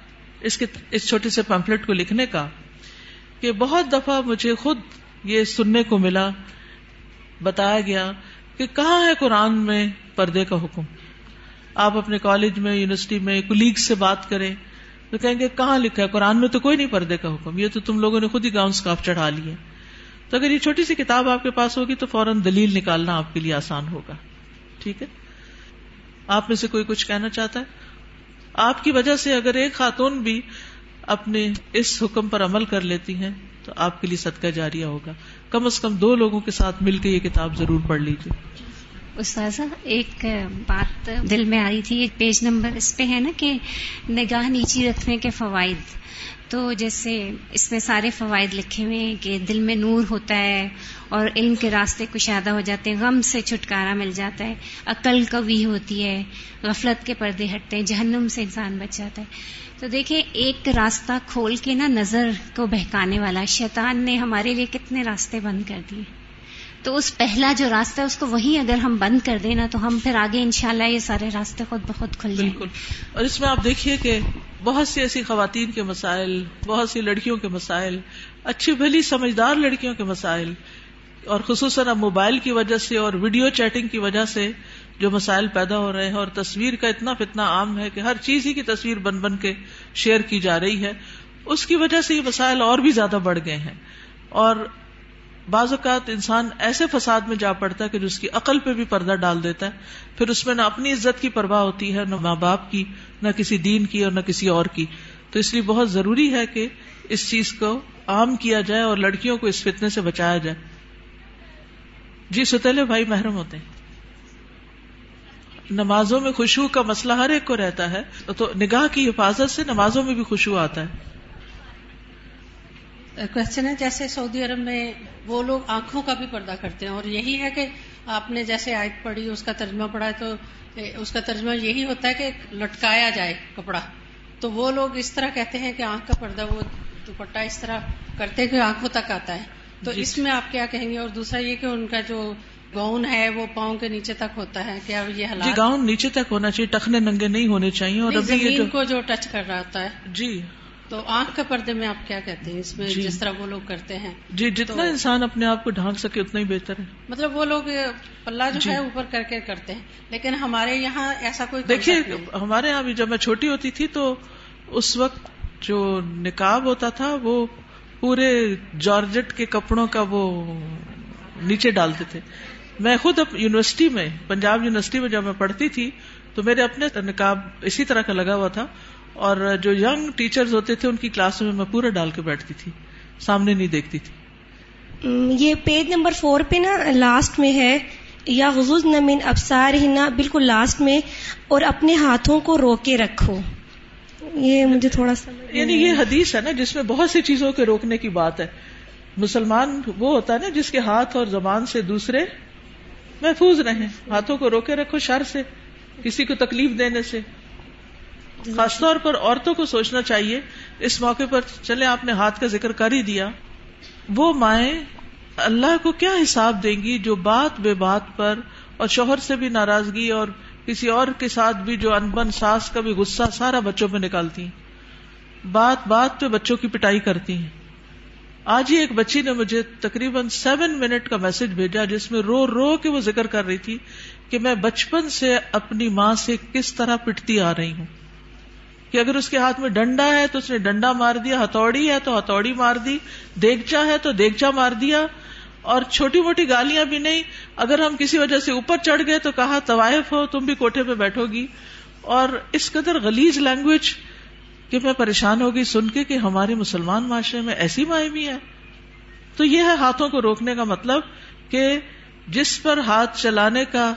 اس کے، اس چھوٹے سے پمفلٹ کو لکھنے کا، کہ بہت دفعہ مجھے خود یہ سننے کو ملا۔ بتایا گیا کہ کہاں ہے قرآن میں پردے کا حکم؟ آپ اپنے کالج میں، یونیورسٹی میں کلیگ سے بات کریں تو کہیں گے کہاں لکھا ہے؟ قرآن میں تو کوئی نہیں پردے کا حکم، یہ تو تم لوگوں نے خود ہی گاؤں اسکاف چڑھا لیے تو اگر یہ چھوٹی سی کتاب آپ کے پاس ہوگی تو فوراً دلیل نکالنا آپ کے لیے آسان ہوگا۔ ٹھیک ہے؟ آپ میں سے کوئی کچھ کہنا چاہتا ہے؟ آپ کی وجہ سے اگر ایک خاتون بھی اپنے اس حکم پر عمل کر لیتی ہیں تو آپ کے لیے صدقہ جاریہ ہوگا۔ کم از کم دو لوگوں کے ساتھ مل کے یہ کتاب ضرور پڑھ لیجیے استاذہ، ایک بات دل میں آ رہی تھی، ایک پیج نمبر اس پہ ہے نا کہ نگاہ نیچی رکھنے کے فوائد۔ تو جیسے اس میں سارے فوائد لکھے ہوئے ہیں کہ دل میں نور ہوتا ہے اور علم کے راستے کشادہ ہو جاتے ہیں، غم سے چھٹکارا مل جاتا ہے، عقل قوی ہوتی ہے، غفلت کے پردے ہٹتے ہیں، جہنم سے انسان بچ جاتا ہے۔ تو دیکھیں، ایک راستہ کھول کے نا نظر کو بہکانے والا شیطان نے ہمارے لیے کتنے راستے بند کر دیے۔ تو اس پہلا جو راستہ ہے، اس کو وہی اگر ہم بند کر دیں نا، تو ہم پھر آگے انشاءاللہ یہ سارے راستے خود بخود کھل جائیں۔ بالکل۔ اور اس میں آپ دیکھیے کہ بہت سی ایسی خواتین کے مسائل، بہت سی لڑکیوں کے مسائل، اچھی بھلی سمجھدار لڑکیوں کے مسائل، اور خصوصاً اب موبائل کی وجہ سے اور ویڈیو چیٹنگ کی وجہ سے جو مسائل پیدا ہو رہے ہیں، اور تصویر کا اتنا فتنا عام ہے کہ ہر چیز ہی کی تصویر بن بن کے شیئر کی جا رہی ہے۔ اس کی وجہ سے یہ مسائل اور بھی زیادہ بڑھ گئے ہیں۔ اور بعض اوقات انسان ایسے فساد میں جا پڑتا ہے کہ جو اس کی عقل پہ بھی پردہ ڈال دیتا ہے، پھر اس میں نہ اپنی عزت کی پرواہ ہوتی ہے، نہ ماں باپ کی، نہ کسی دین کی اور نہ کسی اور کی۔ تو اس لیے بہت ضروری ہے کہ اس چیز کو عام کیا جائے اور لڑکیوں کو اس فتنے سے بچایا جائے۔ جی ستیلے بھائی محرم ہوتے ہیں۔ نمازوں میں خوشبو کا مسئلہ ہر ایک کو رہتا ہے، تو نگاہ کی حفاظت سے نمازوں میں بھی خوشبو آتا ہے۔ کوشچن ہے جیسے سعودی عرب میں وہ لوگ آنکھوں کا بھی پردہ کرتے ہیں اور یہی ہے کہ آپ نے جیسے آیت پڑھی اس کا ترجمہ پڑھا تو اس کا ترجمہ یہی ہوتا ہے کہ لٹکایا جائے کپڑا۔ تو وہ لوگ اس طرح کہتے ہیں کہ آنکھ کا پردہ وہ دوپٹہ اس طرح کرتے کہ آنکھوں تک آتا ہے۔ تو جی۔ اس میں آپ کیا کہیں گے؟ اور دوسرا یہ کہ ان کا جو گاؤن ہے وہ پاؤں کے نیچے تک ہوتا ہے کیا یہ جی حالات گاؤن نیچے تک ہونا چاہیے ٹخنے ننگے نہیں ہونے چاہیے اور ابھی یہ جو کو جو ٹچ کر رہا ہوتا ہے۔ جی۔ تو آنکھ کے پردے میں آپ کیا کہتے ہیں اس میں جی۔ جس طرح وہ لوگ کرتے ہیں جی جتنا انسان اپنے آپ کو ڈھانک سکے اتنا ہی بہتر ہے مطلب وہ لوگ پلہ جو جی۔ ہے اوپر کر کے کرتے ہیں لیکن ہمارے یہاں ایسا کوئی دیکھیے۔ ہمارے یہاں بھی جب میں چھوٹی ہوتی تھی تو اس وقت جو نکاب ہوتا تھا وہ پورے جارجٹ کے کپڑوں کا وہ نیچے ڈالتے تھے میں خود اب یونیورسٹی میں پنجاب یونیورسٹی میں جب میں پڑھتی تھی تو میرے اپنے نکاب اسی طرح کا لگا ہوا تھا اور جو ینگ ٹیچرز ہوتے تھے ان کی کلاس میں میں پورا ڈال کے بیٹھتی تھی سامنے نہیں دیکھتی تھی۔ یہ پیج نمبر فور پہ نا لاسٹ میں ہے یا غزوز نمین ابسار ہی نا بالکل لاسٹ میں اور اپنے ہاتھوں کو روکے رکھو۔ یہ مجھے تھوڑا سا یعنی یہ حدیث ہے نا جس میں بہت سی چیزوں کے روکنے کی بات ہے۔ مسلمان وہ ہوتا ہے نا جس کے ہاتھ اور زبان سے دوسرے محفوظ رہیں۔ ہاتھوں کو روکے رکھو شر سے کسی کو تکلیف دینے سے۔ خاص طور پر عورتوں کو سوچنا چاہیے، اس موقع پر چلے آپ نے ہاتھ کا ذکر کر ہی دیا، وہ مائیں اللہ کو کیا حساب دیں گی جو بات بے بات پر اور شوہر سے بھی ناراضگی اور کسی اور کے ساتھ بھی جو انبن ساس کا بھی غصہ سارا بچوں پہ نکالتی ہیں؟ بات بات پہ بچوں کی پٹائی کرتی ہیں۔ آج ہی ایک بچی نے مجھے تقریباً سیون منٹ کا میسج بھیجا جس میں رو رو کے وہ ذکر کر رہی تھی کہ میں بچپن سے اپنی ماں سے کس طرح پٹتی آ رہی ہوں۔ کہ اگر اس کے ہاتھ میں ڈنڈا ہے تو اس نے ڈنڈا مار دیا، ہتھوڑی ہے تو ہتھوڑی مار دی، دیگچا ہے تو دیگچا مار دیا، اور چھوٹی موٹی گالیاں بھی نہیں۔ اگر ہم کسی وجہ سے اوپر چڑھ گئے تو کہا، طوائف ہو، تم بھی کوٹھے پہ بیٹھو گی۔ اور اس قدر غلیز لینگویج کہ میں پریشان ہوگی سن کے کہ ہمارے مسلمان معاشرے میں ایسی مائیں بھی ہے۔ تو یہ ہے ہاتھوں کو روکنے کا مطلب کہ جس پر ہاتھ چلانے کا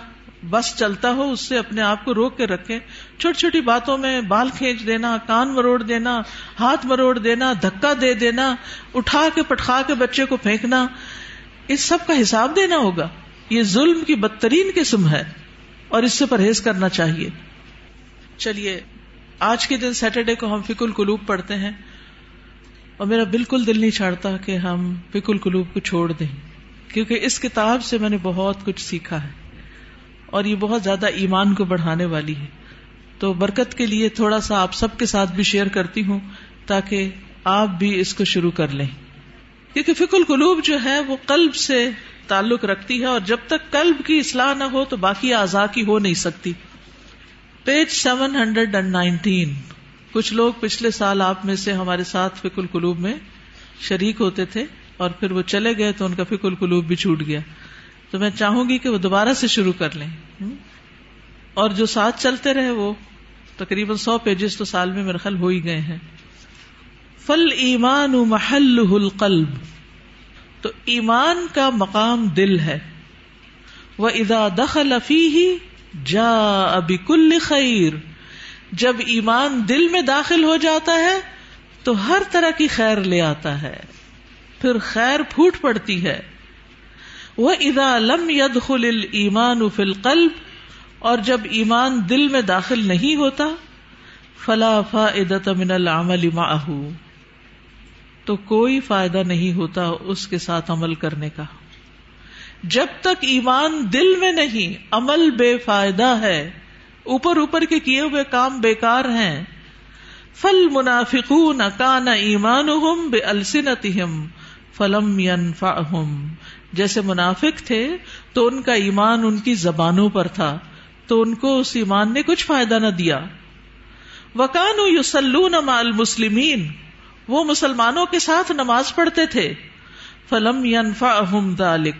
بس چلتا ہو، اس سے اپنے آپ کو روک کے رکھے چھوٹی چھوٹی باتوں میں بال کھینچ دینا، کان مروڑ دینا، ہاتھ مروڑ دینا، دھکا دے دینا، اٹھا کے پٹخا کے بچے کو پھینکنا، اس سب کا حساب دینا ہوگا۔ یہ ظلم کی بدترین قسم ہے اور اس سے پرہیز کرنا چاہیے۔ چلیے، آج کے دن سیٹرڈے کو ہم فک القلوب پڑھتے ہیں۔ اور میرا بالکل دل نہیں چاڑتا کہ ہم فک القلوب کو چھوڑ دیں، کیونکہ اس کتاب سے میں نے بہت کچھ سیکھا ہے۔ اور یہ بہت زیادہ ایمان کو بڑھانے والی ہے۔ تو برکت کے لیے تھوڑا سا آپ سب کے ساتھ بھی شیئر کرتی ہوں تاکہ آپ بھی اس کو شروع کر لیں۔ کیونکہ فک القلوب جو ہے وہ قلب سے تعلق رکھتی ہے اور جب تک قلب کی اصلاح نہ ہو تو باقی اعضاء کی ہو نہیں سکتی۔ Page seven hundred and nineteen کچھ لوگ پچھلے سال آپ میں سے ہمارے ساتھ فک القلوب میں شریک ہوتے تھے اور پھر وہ چلے گئے تو ان کا فک القلوب بھی چھوٹ گیا۔ تو میں چاہوں گی کہ وہ دوبارہ سے شروع کر لیں۔ اور جو ساتھ چلتے رہے وہ تقریباً سو پیجز تو سال میں میرے خیال ہو ہی گئے ہیں۔ فل ایمان محل القلب۔ تو ایمان کا مقام دل ہے۔ وہ ادا دخل ہی جا ابھی کل خیر جب ایمان دل میں داخل ہو جاتا ہے تو ہر طرح کی خیر لے آتا ہے۔ پھر خیر پھوٹ پڑتی ہے۔ وہ ادا لم ید خل ایمان فل قلب اور جب ایمان دل میں داخل نہیں ہوتا، فلا فا من العمل معه۔ تو کوئی فائدہ نہیں ہوتا اس کے ساتھ عمل کرنے کا۔ جب تک ایمان دل میں نہیں، عمل بے فائدہ ہے، اوپر اوپر کے کیے ہوئے کام بیکار ہیں۔ فل منافق کان ایمان بے السنت فلم جیسے منافق تھے تو ان کا ایمان ان کی زبانوں پر تھا، تو ان کو اس ایمان نے کچھ فائدہ نہ دیا۔ وکان یوسلون مال مسلمین وہ مسلمانوں کے ساتھ نماز پڑھتے تھے۔ فلم دالک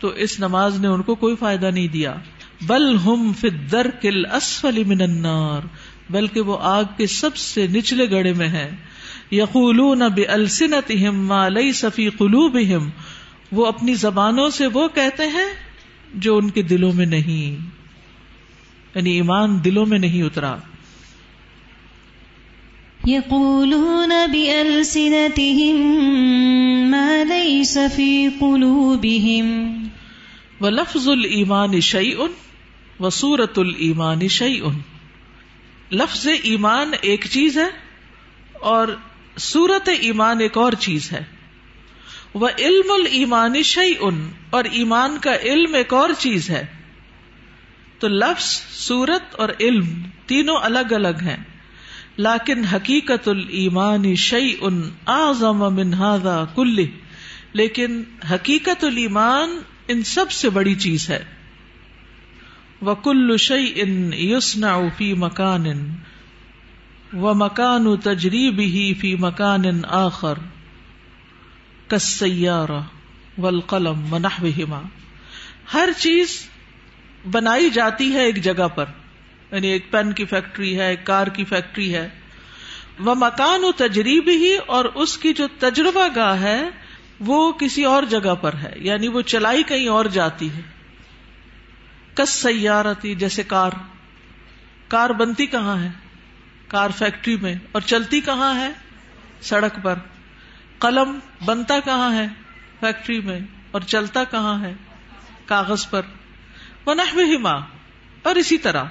تو اس نماز نے ان کو کوئی فائدہ نہیں دیا۔ بل ہم فدر کل اسفلی من النار، بلکہ وہ آگ کے سب سے نچلے گڑے میں ہے یقولون بألسنتهم ما ليس في قلوبهم وہ اپنی زبانوں سے وہ کہتے ہیں جو ان کے دلوں میں نہیں یعنی ایمان دلوں میں نہیں اترا۔ يقولون بألسنتهم ما ليس في قلوبهم. ولفظ الإيمان شيء وصورة الإيمان شيء۔ لفظ ایمان ایک چیز ہے اور صورت ایمان ایک اور چیز ہے۔ وہ علم المان شعی ان اور ایمان کا علم ایک اور چیز ہے۔ تو لفظ، صورت اور علم تینوں الگ الگ ہیں۔ لاکن حقیقت المان شعی ان آزم منہادا کل لیکن حقیقت المان ان سب سے بڑی چیز ہے۔ وہ کل شعی ان یوسنا فی مکان و مکان تجریب ہی فی مکان آخر. کسیارہ والقلم منحوہما ہر چیز بنائی جاتی ہے ایک جگہ پر۔ یعنی ایک پین کی فیکٹری ہے، ایک کار کی فیکٹری ہے۔ وہ مکان و تجریب ہی اور اس کی جو تجربہ گاہ ہے، وہ کسی اور جگہ پر ہے۔ یعنی وہ چلائی کہیں اور جاتی ہے۔ کس سیارتی جیسے کار۔ کار بنتی کہاں ہے؟ کار فیکٹری میں۔ اور چلتی کہاں ہے؟ سڑک پر۔ قلم بنتا کہاں ہے فیکٹری میں اور چلتا کہاں ہے کاغذ پر وہ ماں اور اسی طرح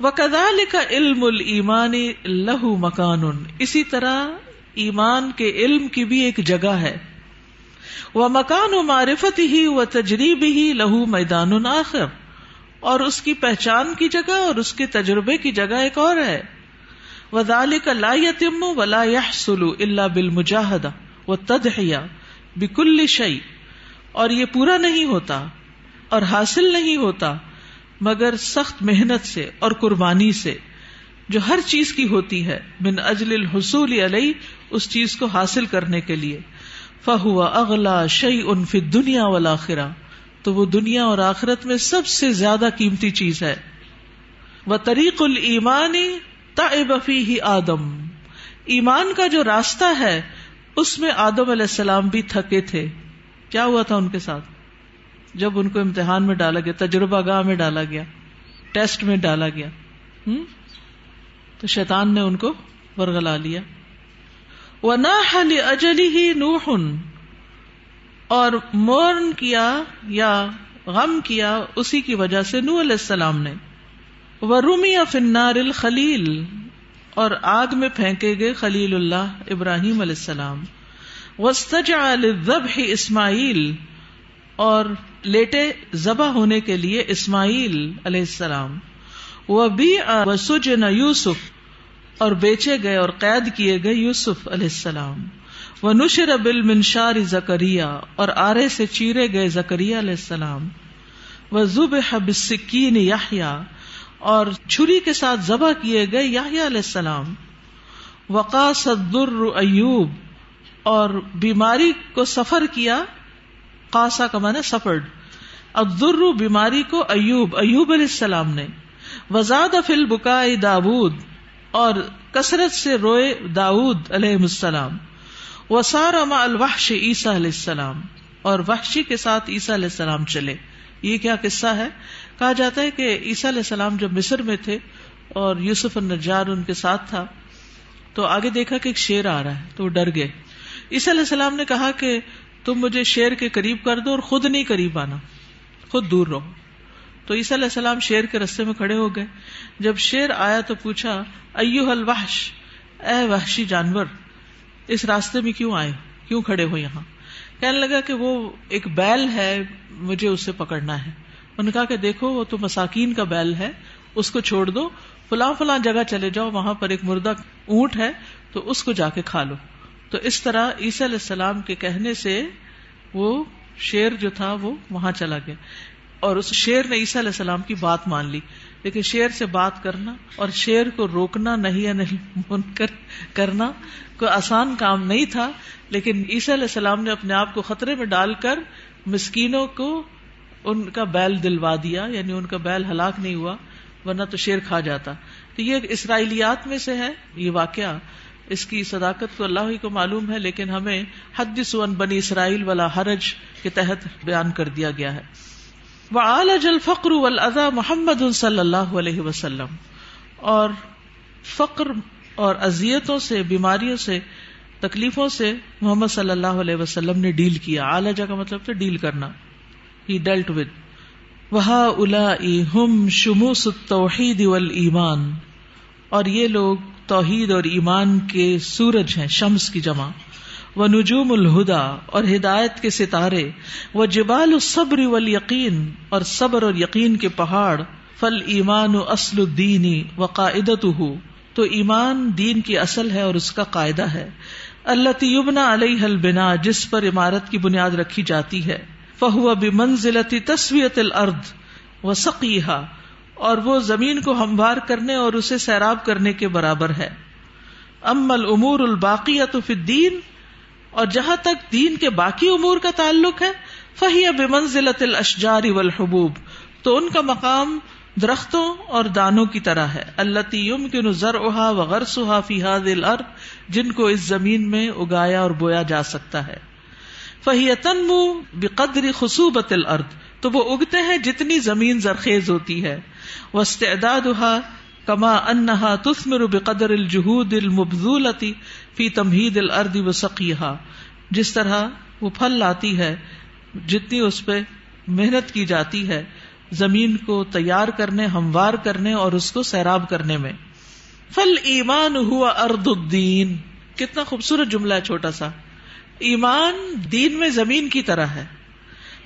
وہ کدا لکھا علم المانی لہو مکان اسی طرح ایمان کے علم کی بھی ایک جگہ ہے وہ مکان و معرفت ہی و تجریب ہی لہو میدان آخر اور اس کی پہچان کی جگہ اور اس کے تجربے کی جگہ ایک اور ہے وزال کا لا یتم ولا سلو اللہ بال مجاہدہ و تدیا بکل شعی اور یہ پورا نہیں ہوتا اور حاصل نہیں ہوتا مگر سخت محنت سے اور قربانی سے جو ہر چیز کی ہوتی ہے بن اجل الحصول علیہ اس چیز کو حاصل کرنے کے لیے فہو اگلا شعی ان فی دنیا والا تو وہ دنیا اور آخرت میں سب سے زیادہ قیمتی چیز ہے وہ طریق المانی تفی ہی آدم۔ ایمان کا جو راستہ ہے، اس میں آدم علیہ السلام بھی تھکے تھے۔ کیا ہوا تھا ان کے ساتھ؟ جب ان کو امتحان میں ڈالا گیا، تجربہ گاہ میں ڈالا گیا، ٹیسٹ میں ڈالا گیا۔ ہوں تو شیطان نے ان کو ورگلا لیا۔ وہ نہ اجلی ہی نوہن اور مورن کیا یا غم کیا، اسی کی وجہ سے نو علیہ السلام نے رومی فنار الخلیل اور آگ میں پھینکے گئے خلیل اللہ ابراہیم علیہ السلام۔ وسطا ذبح اسماعیل اور لیٹے ذبح ہونے کے لیے اسماعیل علیہ السلام۔ وہ بھی سجن یوسف اور بیچے گئے اور قید کیے گئے یوسف علیہ السلام۔ وہ نشر بل منشار زکریا اور آرے سے چیرے گئے زکریہ علیہ السلام۔ وہ زب حب سکین یاہیا اور چھری کے ساتھ ذبح کیے گئے یاہیا علیہ السلام وقا صدر ایوب، اور بیماری کو سفر کیا قاسا کا مانا سفرڈ عبدر بیماری کو ایوب ایوب علیہ السلام نے، وزاد فل بکائی داود، اور کثرت سے روئے داود علیہ السلام وسار اما الوحش عیسیٰ علیہ السلام، اور وحشی کے ساتھ عیسیٰ علیہ السلام چلے۔ یہ کیا قصہ ہے؟ کہا جاتا ہے کہ عیسیٰ علیہ السلام جب مصر میں تھے اور یوسف النجار ان کے ساتھ تھا، تو آگے دیکھا کہ ایک شیر آ رہا ہے، تو وہ ڈر گئے۔ عیسیٰ علیہ السلام نے کہا کہ تم مجھے شیر کے قریب کر دو اور خود نہیں قریب آنا، خود دور رہو۔ تو عیسیٰ علیہ السلام شیر کے رستے میں کھڑے ہو گئے۔ جب شیر آیا تو پوچھا ایو الوحش، اے وحشی جانور، اس راستے میں کیوں آئے؟ کیوں کھڑے ہو یہاں؟ کہنے لگا کہ وہ ایک بیل ہے، مجھے اسے پکڑنا ہے۔ انہوں نے کہا کہ دیکھو، وہ تو مساکین کا بیل ہے، اس کو چھوڑ دو، فلاں فلاں جگہ چلے جاؤ، وہاں پر ایک مردہ اونٹ ہے، تو اس کو جا کے کھا لو۔ تو اس طرح عیسی علیہ السلام کے کہنے سے وہ شیر جو تھا، وہ وہاں چلا گیا۔ اور اس شیر نے عیسیٰ علیہ السلام کی بات مان لی۔ لیکن شیر سے بات کرنا اور شیر کو روکنا نہیں یا نہیں، منکر کرنا کوئی آسان کام نہیں تھا، لیکن عیسی علیہ السلام نے اپنے آپ کو خطرے میں ڈال کر مسکینوں کو ان کا بیل دلوا دیا یعنی ان کا بیل ہلاک نہیں ہوا، ورنہ تو شیر کھا جاتا۔ تو یہ اسرائیلیات میں سے ہے، یہ واقعہ۔ اس کی صداقت تو اللہ ہی کو معلوم ہے، لیکن ہمیں حد سون بنی اسرائیل والا حرج کے تحت بیان کر دیا گیا ہے۔ وہ آلج الفقر والأذى محمد صلی اللہ علیہ وسلم۔ اور فقر اور اذیتوں سے، بیماریوں سے، تکلیفوں سے محمد صلی اللہ علیہ وسلم نے ڈیل کیا۔ آلجا کا مطلب تھا ڈیل کرنا۔ ہی ڈیلٹ ود وہا الا ہم شموس توحید ایمان اور یہ لوگ توحید اور ایمان کے سورج ہیں، شمس کی جمع۔ وہ نجوم الہدا اور ہدایت کے ستارے۔ وہ جبال الصبر والیقین اور صبر اور یقین کے پہاڑ۔ فل ایمان و اصل الدینی و قاعدت تو ایمان دین کی اصل ہے اور اس کا قاعدہ ہے۔ اللہ تیبنا علیہ البنا جس پر عمارت کی بنیاد رکھی جاتی ہے۔ فہو بمنزلتی تصویت الارض و سقیحا اور وہ زمین کو ہموار کرنے اور اسے سیراب کرنے کے برابر ہے۔ ام الامور الباقیت فی الدین، اور جہاں تک دین کے باقی امور کا تعلق ہے، فہی اب منزلت الاشجار والحبوب، تو ان کا مقام درختوں اور دانوں کی طرح ہے۔ اللہ تیم کے نظر احا وغیر سہا فی الارض، جن کو اس زمین میں اگایا اور بویا جا سکتا ہے۔ فہی تنمو بقدر خصوبت الارض تو وہ اگتے ہیں جتنی زمین زرخیز ہوتی ہے۔ وسطاد کما انہا تثمر بقدر الجہود المبذولتی فی تمہید الارض وسقیہا جس طرح وہ پھل لاتی ہے، جتنی اس پہ محنت کی جاتی ہے، زمین کو تیار کرنے، ہموار کرنے اور اس کو سیراب کرنے میں۔ فل ایمان ہوا ارد الدین کتنا خوبصورت جملہ ہے، چھوٹا سا۔ ایمان دین میں زمین کی طرح ہے۔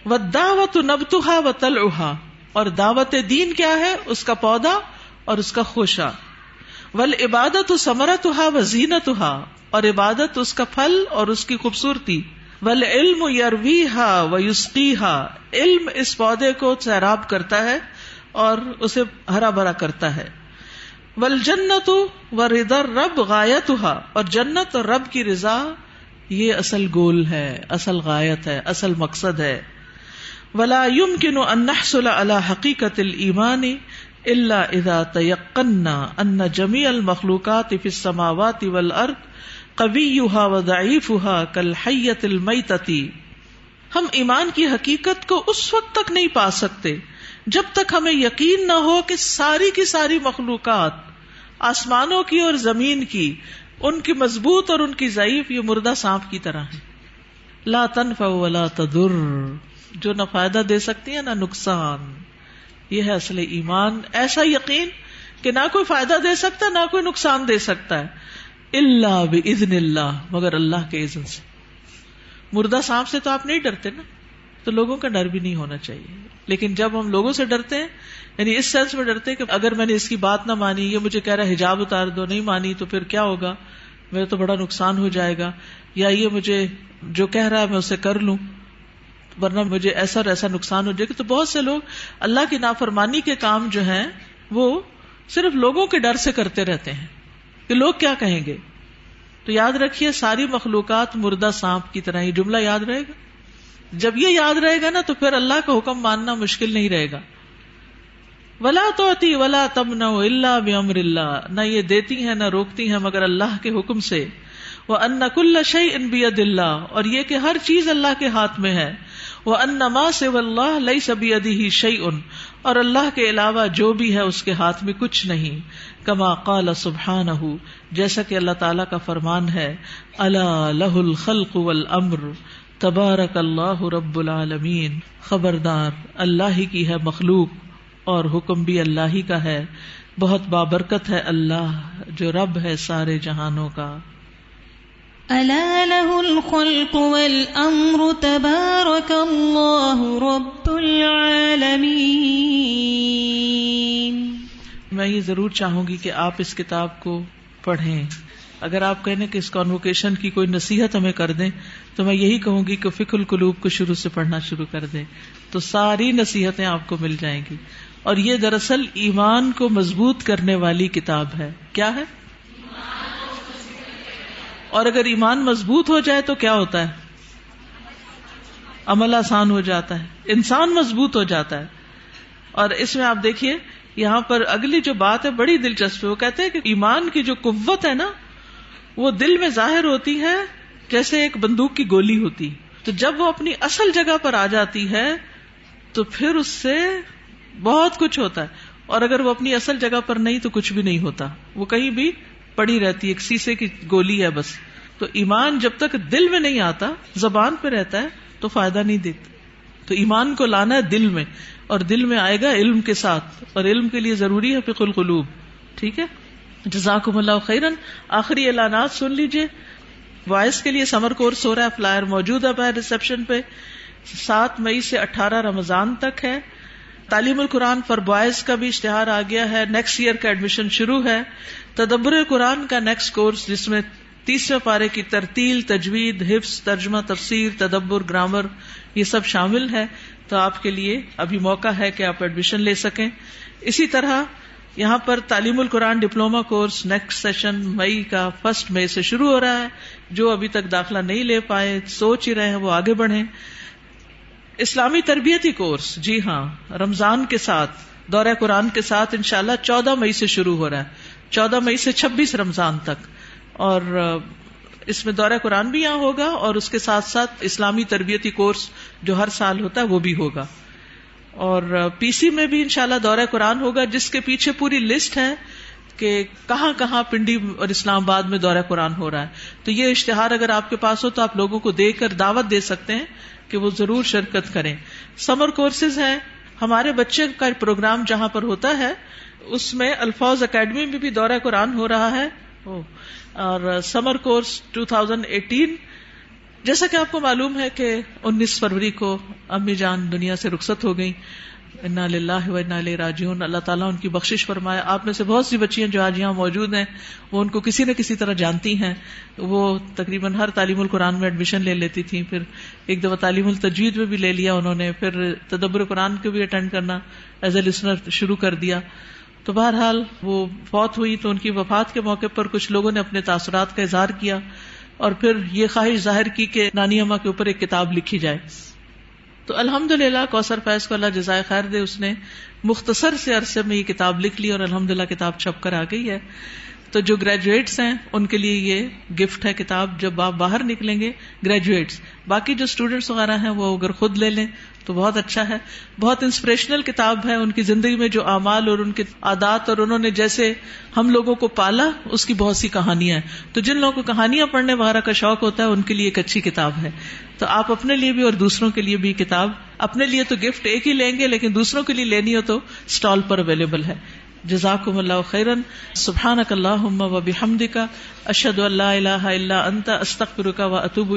وہ دعوت نبتہا و تل اور دعوت دین کیا ہے؟ اس کا پودا اور اس کا خوشا ول عبادت سمرت و زینت اور عبادت اس کا پھل اور اس کی خوبصورتی۔ ول علم یاروی ہا و یوسقی ہا علم اس پودے کو سیراب کرتا ہے اور اسے ہرا بھرا کرتا ہے۔ ول جنت و ردر رب غایت اور جنت اور رب کی رضا یہ اصل گول ہے، اصل غایت ہے، اصل مقصد ہے۔ ولا يمكن ان نحصل على حقيقه الايمان الا اذا تيقنا ان جميع المخلوقات في السماوات والارض قويها وضعيفها كالحيه الميته ہم ایمان کی حقیقت کو اس وقت تک نہیں پا سکتے جب تک ہمیں یقین نہ ہو کہ ساری کی ساری مخلوقات آسمانوں کی اور زمین کی ان کی مضبوط اور ان کی ضعیف یہ مردہ سانپ کی طرح ہے۔ لا تنفع ولا تدر جو نہ فائدہ دے سکتی ہے نہ نقصان۔ یہ ہے اصل ایمان۔ ایسا یقین کہ نہ کوئی فائدہ دے سکتا، نہ کوئی نقصان دے سکتا ہے۔ اللہ بزن اللہ، مگر اللہ کے عزن سے۔ مردہ سانپ سے تو آپ نہیں ڈرتے نا، تو لوگوں کا ڈر بھی نہیں ہونا چاہیے۔ لیکن جب ہم لوگوں سے ڈرتے ہیں یعنی اس سینس میں ڈرتے کہ اگر میں نے اس کی بات نہ مانی، یہ مجھے کہہ رہا حجاب اتار دو، نہیں مانی تو پھر کیا ہوگا؟ میرا تو بڑا نقصان ہو جائے گا۔ یا یہ مجھے جو کہہ رہا ہے میں اسے کر لوں، ورنہ مجھے ایسا اور ایسا نقصان ہو جائے گا۔ تو بہت سے لوگ اللہ کی نافرمانی کے کام جو ہیں، وہ صرف لوگوں کے ڈر سے کرتے رہتے ہیں۔ کہ لوگ کیا کہیں گے؟ تو یاد رکھیے، ساری مخلوقات مردہ سانپ کی طرح یہ جملہ یاد رہے گا؟ جب یہ یاد رہے گا نا، تو پھر اللہ کا حکم ماننا مشکل نہیں رہے گا۔ ولا تو ولا تب نہ اللہ بمر اللہ۔ نہ یہ دیتی ہیں، نہ روکتی ہیں مگر اللہ کے حکم سے۔ وہ ان کل شعی ان بید اللہ اور یہ کہ ہر چیز اللہ کے ہاتھ میں ہے۔ وہ انما سے اللہ لئی سبھی ادی ہی شعی ان اور اللہ کے علاوہ جو بھی ہے اس کے ہاتھ میں کچھ نہیں۔ کما قال سبحان جیسا کہ اللہ تعالیٰ کا فرمان ہے۔ اللہ لہ الخلق والامر تبارک اللہ رب العالمین۔ خبردار۔ اللہ ہی کی ہے مخلوق۔ اور حکم بھی اللہ ہی کا ہے۔ بہت بابرکت ہے اللہ جو رب ہے سارے جہانوں کا۔ ألا له الخلق والأمر تبارك الله رب العالمين۔ میں یہ ضرور چاہوں گی کہ آپ اس کتاب کو پڑھیں۔ اگر آپ کہنے کہ اس کانوکیشن کی کوئی نصیحت ہمیں کر دیں تو میں یہی کہوں گی کہ فک القلوب کو شروع سے پڑھنا شروع کر دیں۔ تو ساری نصیحتیں آپ کو مل جائیں گی۔ اور یہ دراصل ایمان کو مضبوط کرنے والی کتاب ہے۔ کیا ہے؟ اور اگر ایمان مضبوط ہو جائے تو کیا ہوتا ہے؟ عمل آسان ہو جاتا ہے۔ انسان مضبوط ہو جاتا ہے۔ اور اس میں آپ دیکھیے، یہاں پر اگلی جو بات ہے، بڑی دلچسپ وہ کہتے ہیں کہ ایمان کی جو قوت ہے نا، وہ دل میں ظاہر ہوتی ہے جیسے ایک بندوق کی گولی ہوتی۔ تو جب وہ اپنی اصل جگہ پر آ جاتی ہے، تو پھر اس سے بہت کچھ ہوتا ہے۔ اور اگر وہ اپنی اصل جگہ پر نہیں تو کچھ بھی نہیں ہوتا۔ وہ کہیں بھی پڑی رہتی ایک سیسے کی گولی ہے بس۔ تو ایمان جب تک دل میں نہیں آتا، زبان پہ رہتا ہے، تو فائدہ نہیں دیتا۔ تو ایمان کو لانا ہے دل میں، اور دل میں آئے گا علم کے ساتھ۔ اور علم کے لیے ضروری ہے فکل القلوب۔ ٹھیک ہے؟ جزاکم اللہ خیرن۔ آخری اعلانات سن لیجیے وائس کے لیے سمر کورس ہو رہا ہے، فلائر موجود ہے ریسپشن پہ۔ سات مئی سے اٹھارہ رمضان تک ہے۔ تعلیم القرآن فار بوائز کا بھی اشتہار آ گیا ہے۔ نیکسٹ ایئر کا ایڈمیشن شروع ہے۔ تدبر قرآن کا نیکسٹ کورس جس میں تیسرے پارے کی ترتیل، تجوید، حفظ، ترجمہ، تفسیر، تدبر، گرامر یہ سب شامل ہے تو آپ کے لیے ابھی موقع ہے کہ آپ ایڈمیشن لے سکیں۔ اسی طرح یہاں پر تعلیم القرآن diploma course next session May کا فرسٹ مئی سے شروع ہو رہا ہے۔ جو ابھی تک داخلہ نہیں لے پائے، سوچ ہی رہے ہیں وہ آگے بڑھیں۔ اسلامی تربیتی کورس۔ جی ہاں رمضان کے ساتھ، دورہ قرآن کے ساتھ انشاءاللہ چودہ مئی سے شروع ہو رہا ہے۔ چودہ مئی سے چھبیس رمضان تک۔ اور، اس میں دورہ قرآن بھی یہاں ہوگا اور اس کے ساتھ ساتھ اسلامی تربیتی کورس جو ہر سال ہوتا ہے وہ بھی ہوگا۔ اور، پی سی میں بھی انشاءاللہ دورہ قرآن ہوگا، جس کے پیچھے پوری لسٹ ہے کہ کہاں کہاں پنڈی اور اسلام آباد میں دورہ قرآن ہو رہا ہے۔ تو یہ اشتہار اگر آپ کے پاس ہو تو آپ لوگوں کو دے کر دعوت دے سکتے ہیں۔ کہ وہ ضرور شرکت کریں۔ سمر کورسز ہیں۔ ہمارے بچے کا پروگرام جہاں پر ہوتا ہے، اس میں الفاظ اکیڈمی میں بھی دورہ قرآن ہو رہا ہے۔ اور سمر کورس 2018 جیسا کہ آپ کو معلوم ہے کہ انیس فروری کو امی جان دنیا سے رخصت ہو گئی انا و انا راجعون۔ اللہ تعالیٰ ان کی بخشش فرمائے۔ آپ میں سے بہت سی بچیاں جو آج یہاں موجود ہیں، وہ ان کو کسی نہ کسی طرح جانتی ہیں۔ وہ تقریباً ہر تعلیم القرآن میں ایڈمیشن لے لیتی تھیں، پھر ایک دفعہ تعلیم التجوید میں بھی لے لیا انہوں نے، پھر تدبر قرآن کو بھی اٹینڈ کرنا ایز اے لسنر شروع کر دیا۔ تو بہرحال وہ فوت ہوئی، تو ان کی وفات کے موقع پر کچھ لوگوں نے اپنے تاثرات کا اظہار کیا۔ اور پھر یہ خواہش ظاہر کی کہ نانی اما کے اوپر ایک کتاب لکھی جائے۔ تو الحمد للہ کوثر فیض کو اللہ جزائے خیر دے، اس نے مختصر سے عرصے میں یہ کتاب لکھ لی اور الحمد للہ کتاب چھپ کر آ گئی ہے۔ تو جو گریجویٹس ہیں، ان کے لیے یہ گفٹ ہے کتاب۔ جب آپ باہر نکلیں گے گریجویٹس باقی جو اسٹوڈینٹس وغیرہ ہیں، وہ اگر خود لے لیں تو بہت اچھا ہے۔ بہت انسپریشنل کتاب ہے ان کی زندگی میں جو اعمال اور ان کے عادات اور انہوں نے جیسے ہم لوگوں کو پالا، اس کی بہت سی کہانیاں ہیں۔ تو جن لوگوں کو کہانیاں پڑھنے وغیرہ کا شوق ہوتا ہے، ان کے لیے ایک اچھی کتاب ہے۔ تو آپ اپنے لیے بھی اور دوسروں کے لیے بھی کتاب۔ اپنے لیے تو گفٹ ایک ہی لیں گے، لیکن دوسروں کے لیے لینی ہو تو اسٹال پر اویلیبل ہے۔ جزاک اللہ خیرن۔ سبحان اللہ و بحمد کا اشد اللہ اللہ اللہ انت استخر کا و اطوب